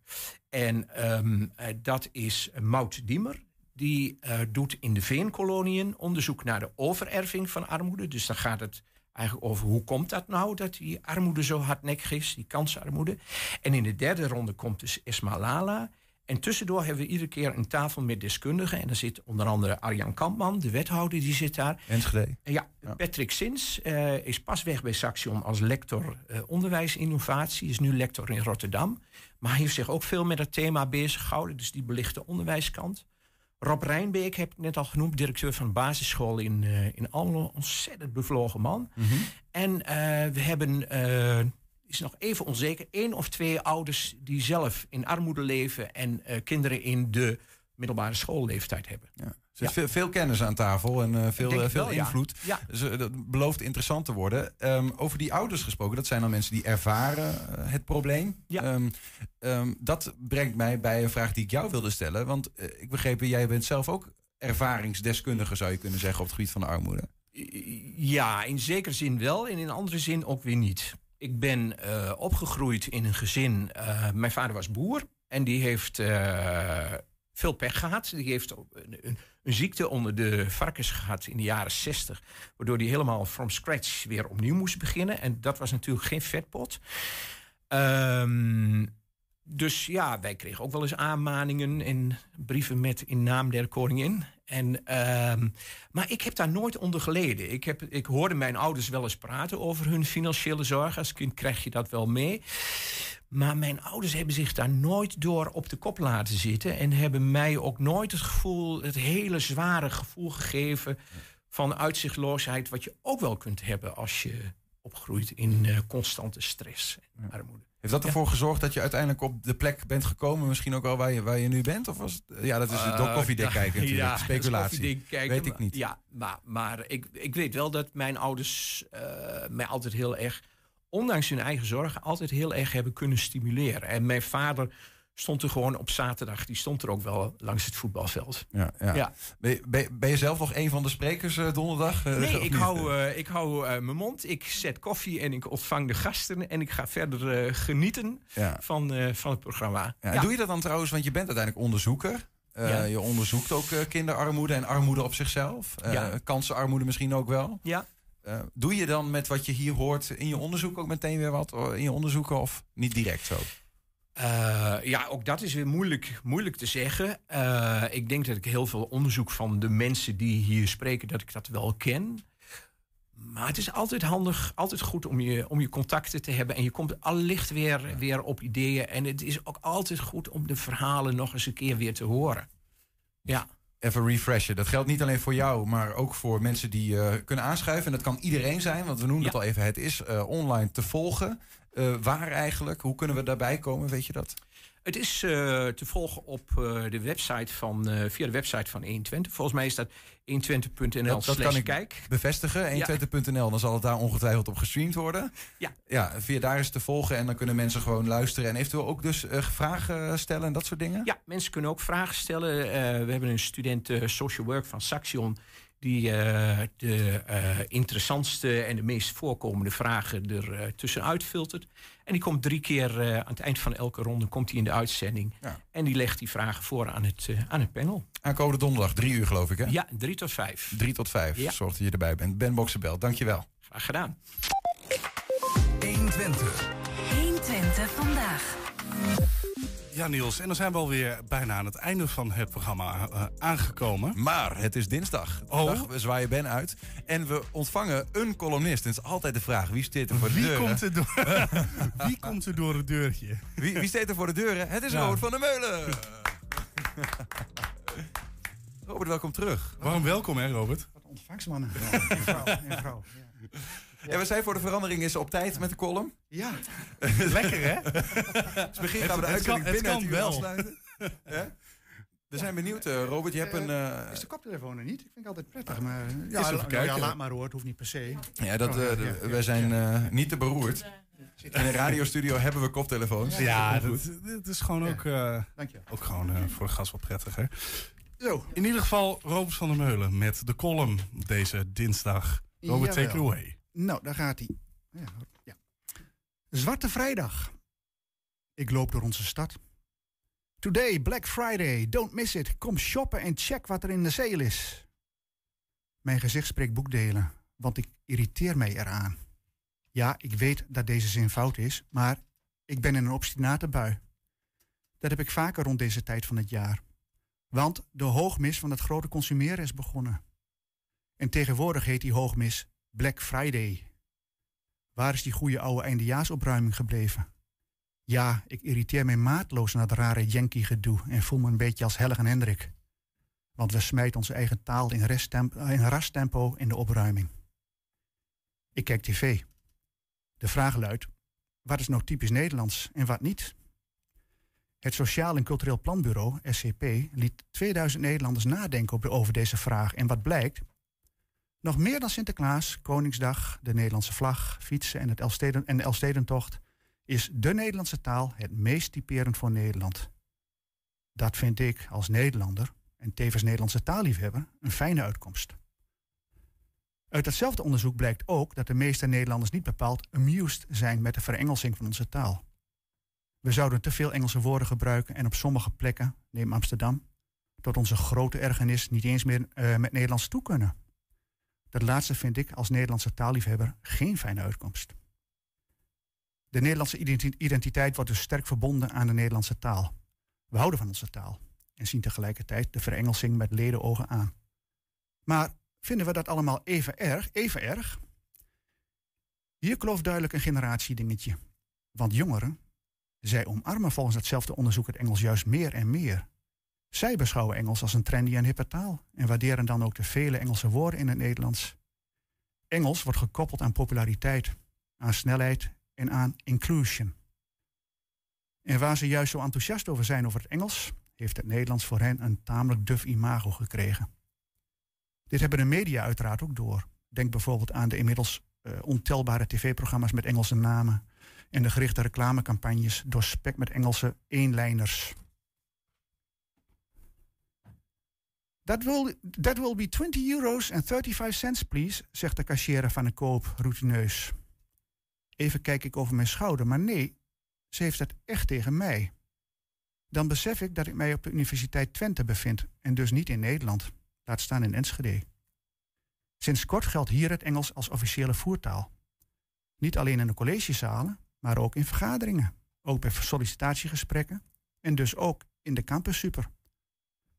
En um, dat is Mout Diemer. Die doet in de veenkoloniën onderzoek naar de overerving van armoede. Dus dan gaat het Eigenlijk over hoe komt dat nou dat die armoede zo hardnekkig is, die kansenarmoede. En in de derde ronde komt dus Esma Lala. En tussendoor hebben we iedere keer een tafel met deskundigen. En daar zit onder andere Arjan Kampman, de wethouder, die zit daar. Enschede. Ja, Patrick Sins eh, is pas weg bij Saxion als lector eh, onderwijsinnovatie. Is nu lector in Rotterdam. Maar hij heeft zich ook veel met het thema bezig gehouden. Dus die belicht de onderwijskant. Rob Rijnbeek heb ik net al genoemd, directeur van de basisschool in, eh in Almelo. Ontzettend bevlogen man. En eh, we hebben, is nog even onzeker, één of twee ouders die zelf in armoede leven en eh, kinderen in de middelbare schoolleeftijd hebben. Er zit veel, veel kennis aan tafel en eh, veel, eh, veel wel, ja. invloed. Ja. Dus eh, dat belooft interessant te worden. Ehm, over die ouders gesproken, dat zijn dan mensen die ervaren het probleem. Ehm, ehm, dat brengt mij bij een vraag die ik jou wilde stellen. Want ik begreep, jij bent zelf ook ervaringsdeskundige, zou je kunnen zeggen, op het gebied van de armoede. Ja, in zekere zin wel en in andere zin ook weer niet. Ik ben eh, opgegroeid in een gezin. eh, mijn vader was boer en die heeft eh, veel pech gehad. Die heeft een, een, een ziekte onder de varkens gehad in de jaren 60. Waardoor hij helemaal from scratch weer opnieuw moest beginnen. En dat was natuurlijk geen vetpot. Ehm, dus ja, wij kregen ook wel eens aanmaningen en brieven met in naam der koningin. En, ehm, maar ik heb daar nooit onder geleden. Ik, heb, ik hoorde mijn ouders wel eens praten over hun financiële zorgen. Als kind krijg je dat wel mee. Maar mijn ouders hebben zich daar nooit door op de kop laten zitten. En hebben mij ook nooit het gevoel, het hele zware gevoel gegeven van uitzichtloosheid. Wat je ook wel kunt hebben als je opgroeit in eh, constante stress en armoede. Heeft dat ervoor gezorgd dat je uiteindelijk op de plek bent gekomen, misschien ook wel waar je, waar je nu bent? Of was het, ja, dat is het door koffiedik kijken natuurlijk, ja, speculatie. kijken, Weet ik niet. Ja, maar, maar ik, ik weet wel dat mijn ouders eh, mij altijd heel erg, ondanks hun eigen zorgen, altijd heel erg hebben kunnen stimuleren. En mijn vader stond er gewoon op zaterdag, die stond er ook wel langs het voetbalveld. Ja, ja. Ja. Ben, je, ben, je- ben je zelf nog een van de sprekers eh, donderdag? Eh, Nee, of ik hou, eh, ik hou eh, mijn mond, ik zet koffie en ik ontvang de gasten en ik ga verder eh, genieten Ja. van, eh, van het programma. Ja, en. Doe je dat dan trouwens, want je bent uiteindelijk onderzoeker. Eh. Je onderzoekt ook eh, kinderarmoede en armoede op zichzelf. Eh. Kansenarmoede misschien ook wel. Ja. Eh, doe je dan met wat je hier hoort in je onderzoek ook meteen weer wat eh, in je onderzoeken of niet direct zo? Eh, ja, ook dat is weer moeilijk, moeilijk te zeggen. Eh, ik denk dat ik heel veel onderzoek van de mensen die hier spreken, dat ik dat wel ken. Maar het is altijd handig, altijd goed om je, om je contacten te hebben. En je komt allicht weer, weer op ideeën. En het is ook altijd goed om de verhalen nog eens een keer weer te horen. Ja. Even refreshen. Dat geldt niet alleen voor jou, maar ook voor mensen die eh, kunnen aanschuiven. En dat kan iedereen zijn, want we noemen het al even. Het is eh, online te volgen. Eh, waar eigenlijk? Hoe kunnen we daarbij komen? Weet je dat? Het is eh, te volgen op eh, de website van, eh, via de website van 120. Volgens mij is dat 120.nl dat, dat kan ik kijk. bevestigen. Ja. 120.nl, dan zal het daar ongetwijfeld op gestreamd worden. Ja. Ja, via daar is te volgen en dan kunnen mensen gewoon luisteren. En eventueel ook dus vragen stellen en dat soort dingen. Ja, mensen kunnen ook vragen stellen. We hebben een student social work van Saxion die eh, de eh, interessantste en de meest voorkomende vragen er eh, tussenuit filtert. En die komt drie keer eh, aan het eind van elke ronde komt hij in de uitzending. Ja. En die legt die vragen voor aan het, aan het panel. Aankomende donderdag, drie uur geloof ik hè? Ja, drie tot vijf. Drie tot vijf, Ja. zorg dat je erbij bent. Ben Boxenbel, dankjewel. Graag gedaan. 120. 120 vandaag. Ja, Niels, en dan zijn we alweer bijna aan het einde van het programma eh, aangekomen. Maar het is dinsdag. Oh. Dag, we zwaaien Ben uit. En we ontvangen een columnist. En het is altijd de vraag, wie zit er voor de Wie deuren? komt, er door, wie komt er door het deurtje? Wie, wie staat er voor de deuren? Het is Ja. Robert van der Meulen. Robert, welkom terug. Waarom welkom, hè, Robert? Ontvangstmannen. Een vrouw. Een vrouw. Ja, we zijn voor de verandering is op tijd met de column. Ja. Lekker, hè? Dus begin Het- gaan we de het kan- uitzending binnen kan het uur wel. afsluiten. Ja? We zijn benieuwd, eh, Robert. Je hebt een... eh, Is de koptelefoon er niet? Ik vind het altijd prettig. Maar, ja, even la- kijken. ja, laat maar hoor. Het hoeft niet per se. ja, dat, Oh, eh, wij zijn eh, niet te beroerd. In een radiostudio hebben we koptelefoons. Ja, Dat is dat, gewoon ook, eh, Dank je. ook gewoon eh, voor de gast wat prettiger. Zo. In ieder geval Robert van der Meulen met de column deze dinsdag. Robert, take it away. Nou, daar gaat hij. Ja, ja. Zwarte Vrijdag. Ik loop door onze stad. Today, Black Friday. Don't miss it. Kom shoppen en check wat er in de sale is. Mijn gezicht spreekt boekdelen. want ik irriteer mij eraan. Ja, ik weet dat deze zin fout is, maar ik ben in een obstinate bui. Dat heb ik vaker rond deze tijd van het jaar. Want de hoogmis van het grote consumeren is begonnen. En tegenwoordig heet die hoogmis Black Friday. Waar is die goede oude eindejaarsopruiming gebleven? Ja, ik irriteer mij maatloos naar het rare Yankee-gedoe en voel me een beetje als Helg en Hendrik. Want we smijten onze eigen taal in, resttempo, in rasttempo in de opruiming. Ik kijk tv. De vraag luidt, wat is nou typisch Nederlands en wat niet? Het Sociaal en Cultureel Planbureau, SCP, liet 2000 Nederlanders nadenken over deze vraag. En wat blijkt? Nog meer dan Sinterklaas, Koningsdag, de Nederlandse vlag, fietsen en, het Elsteden, en de Elstedentocht is de Nederlandse taal het meest typerend voor Nederland. Dat vind ik als Nederlander en tevens Nederlandse taalliefhebber een fijne uitkomst. Uit datzelfde onderzoek blijkt ook dat de meeste Nederlanders niet bepaald amused zijn met de verengelsing van onze taal. We zouden te veel Engelse woorden gebruiken en op sommige plekken, neem Amsterdam, tot onze grote ergernis niet eens meer uh, met Nederlands toe kunnen. Dat laatste vind ik als Nederlandse taalliefhebber geen fijne uitkomst. De Nederlandse identiteit wordt dus sterk verbonden aan de Nederlandse taal. We houden van onze taal en zien tegelijkertijd de verengelsing met ledenogen aan. Maar vinden we dat allemaal even erg? Even erg? Hier klooft duidelijk een generatiedingetje. Want jongeren, zij omarmen volgens hetzelfde onderzoek het Engels juist meer en meer. Zij beschouwen Engels als een trendy en hippe taal en waarderen dan ook de vele Engelse woorden in het Nederlands. Engels wordt gekoppeld aan populariteit, aan snelheid en aan inclusion. En waar ze juist zo enthousiast over zijn over het Engels, heeft het Nederlands voor hen een tamelijk duf imago gekregen. Dit hebben de media uiteraard ook door. Denk bijvoorbeeld aan de inmiddels uh, ontelbare tv-programma's met Engelse namen en de gerichte reclamecampagnes doorspekt met Engelse eenlijners. That will, that will be 20 euro's and 35 cents, please, zegt de cashier van de koop routineus. Even kijk ik over mijn schouder, maar nee, ze heeft het echt tegen mij. Dan besef ik dat ik mij op de Universiteit Twente bevind en dus niet in Nederland, laat staan in Enschede. Sinds kort geldt hier het Engels als officiële voertaal. Niet alleen in de collegezalen, maar ook in vergaderingen, ook bij sollicitatiegesprekken en dus ook in de campus super.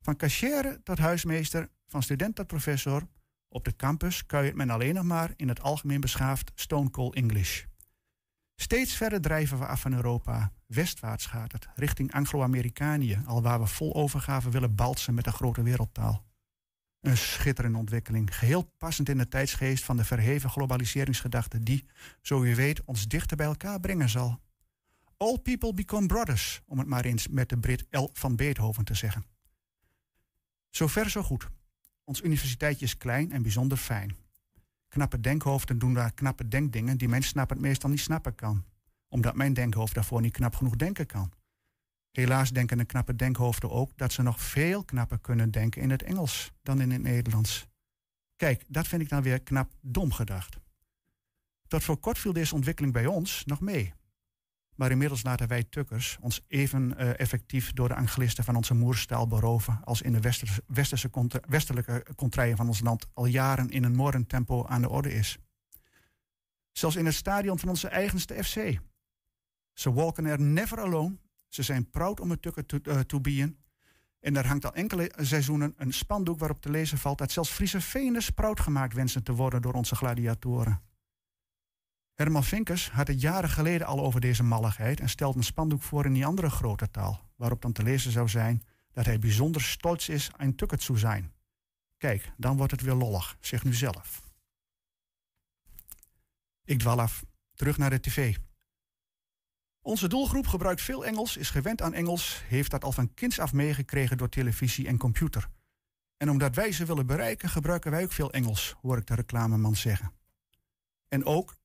Van cashier tot huismeester, van student tot professor, op de campus kuiert men alleen nog maar in het algemeen beschaafd Stone Cold English. Steeds verder drijven we af van Europa. Westwaarts gaat het, richting Anglo-Amerikanië, al waar we vol overgave willen balsen met de grote wereldtaal. Een schitterende ontwikkeling, geheel passend in de tijdsgeest van de verheven globaliseringsgedachte die, zo u weet, ons dichter bij elkaar brengen zal. All people become brothers, om het maar eens met de Brit L. van Beethoven te zeggen. Zover zo goed. Ons universiteitje is klein en bijzonder fijn. Knappe denkhoofden doen daar knappe denkdingen die mijn snappen het meestal niet snappen kan. Omdat mijn denkhoofd daarvoor niet knap genoeg denken kan. Helaas denken de knappe denkhoofden ook dat ze nog veel knapper kunnen denken in het Engels dan in het Nederlands. Kijk, dat vind ik dan weer knap dom gedacht. Tot voor kort viel deze ontwikkeling bij ons nog mee. Maar inmiddels laten wij tukkers ons even uh, effectief door de anglisten van onze moerstaal beroven als in de westerse, westerse contra, westelijke contraien van ons land al jaren in een morend tempo aan de orde is. Zelfs in het stadion van onze eigenste FC. Ze walken er never alone. Ze zijn proud om het tukker te uh, to. En daar hangt al enkele seizoenen een spandoek waarop te lezen valt dat zelfs Friese Venus proud gemaakt wensen te worden door onze gladiatoren. Herman Vinkers had het jaren geleden al over deze malligheid en stelt een spandoek voor in die andere grote taal, waarop dan te lezen zou zijn dat hij bijzonder stolz is een tukket zou zijn. Kijk, dan wordt het weer lollig, zeg nu zelf. Ik dwal af, terug naar de tv. Onze doelgroep gebruikt veel Engels, is gewend aan Engels, heeft dat al van kinds af meegekregen door televisie en computer. En omdat wij ze willen bereiken, gebruiken wij ook veel Engels, hoor ik de reclameman zeggen. En ook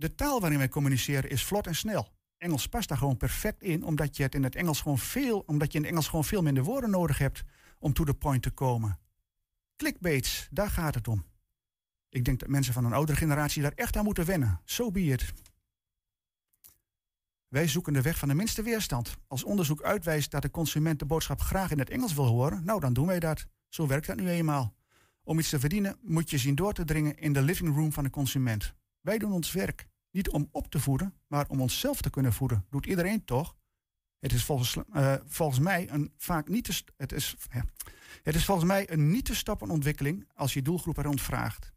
de taal waarin wij communiceren is vlot en snel. Engels past daar gewoon perfect in, omdat je het in het Engels gewoon veel, omdat je in het Engels gewoon veel minder woorden nodig hebt om to the point te komen. Clickbaits, daar gaat het om. Ik denk dat mensen van een oudere generatie daar echt aan moeten wennen. Zo so be it. Wij zoeken de weg van de minste weerstand. Als onderzoek uitwijst dat de consument de boodschap graag in het Engels wil horen, nou dan doen wij dat. Zo werkt dat nu eenmaal. Om iets te verdienen moet je zien door te dringen in de living room van de consument. Wij doen ons werk niet om op te voeden, maar om onszelf te kunnen voeden. Doet iedereen toch? Het is volgens, eh, volgens mij een vaak niet te, het is, ja. het is volgens mij een niet te stappen ontwikkeling als je doelgroep er vraagt.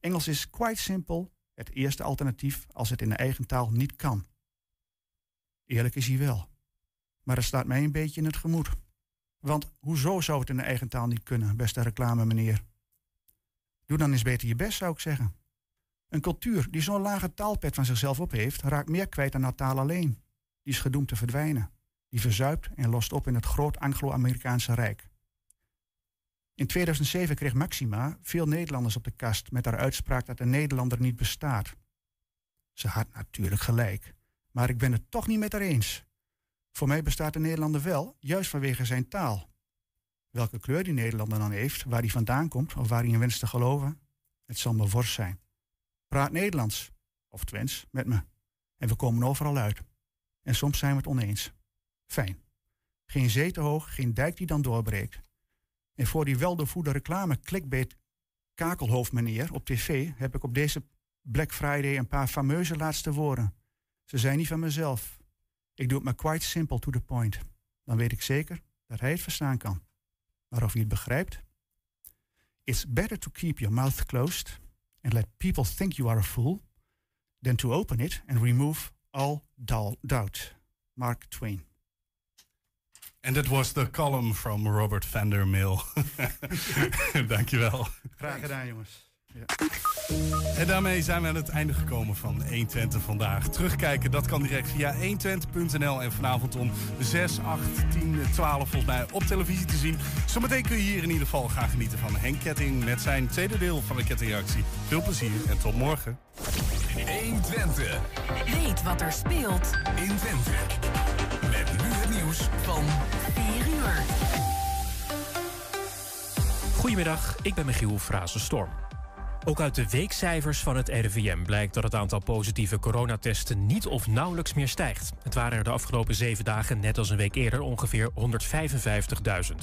Engels is quite simple, het eerste alternatief als het in de eigen taal niet kan. Eerlijk is hij wel. Maar het staat mij een beetje in het gemoed. Want hoezo zou het in de eigen taal niet kunnen, beste reclame meneer? Doe dan eens beter je best, zou ik zeggen. Een cultuur die zo'n lage taalpet van zichzelf op heeft, raakt meer kwijt dan haar taal alleen. Die is gedoemd te verdwijnen. Die verzuipt en lost op in het groot Anglo-Amerikaanse Rijk. In 2007 kreeg Maxima veel Nederlanders op de kast met haar uitspraak dat de Nederlander niet bestaat. Ze had natuurlijk gelijk, maar ik ben het toch niet met haar eens. Voor mij bestaat de Nederlander wel, juist vanwege zijn taal. Welke kleur die Nederlander dan heeft, waar hij vandaan komt of waar hij in wenst te geloven, het zal me worst zijn. Praat Nederlands, of Twents, met me. En we komen overal uit. En soms zijn we het oneens. Fijn. Geen zee te hoog, geen dijk die dan doorbreekt. En voor die weldoorvoede reclame clickbait kakelhoofd meneer op tv heb ik op deze Black Friday een paar fameuze laatste woorden. Ze zijn niet van mezelf. Ik doe het maar quite simple to the point. Dan weet ik zeker dat hij het verstaan kan. Maar of hij het begrijpt? It's better to keep your mouth closed and let people think you are a fool than to open it and remove all dou- doubt. Mark Twain. And that was the column from Robert Vandermill. Dankjewel. Graag gedaan, jongens. Ja. En daarmee zijn we aan het einde gekomen van 120 vandaag. Terugkijken, dat kan direct via 120.nl en vanavond om 6, 8, 10, 12 volgens mij op televisie te zien. Zometeen kun je hier in ieder geval gaan genieten van Henk Ketting met zijn tweede deel van de kettingreactie. Veel plezier en tot morgen. 120. Weet wat er speelt in Twente. Met nu het nieuws van 4 uur. Goedemiddag, ik ben Michiel Frazenstorm. Ook uit de weekcijfers van het RIVM blijkt dat het aantal positieve coronatesten niet of nauwelijks meer stijgt. Het waren er de afgelopen zeven dagen, net als een week eerder, ongeveer 155.000.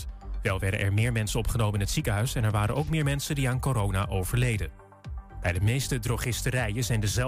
Wel werden er meer mensen opgenomen in het ziekenhuis en er waren ook meer mensen die aan corona overleden. Bij de meeste drogisterijen zijn dezelfde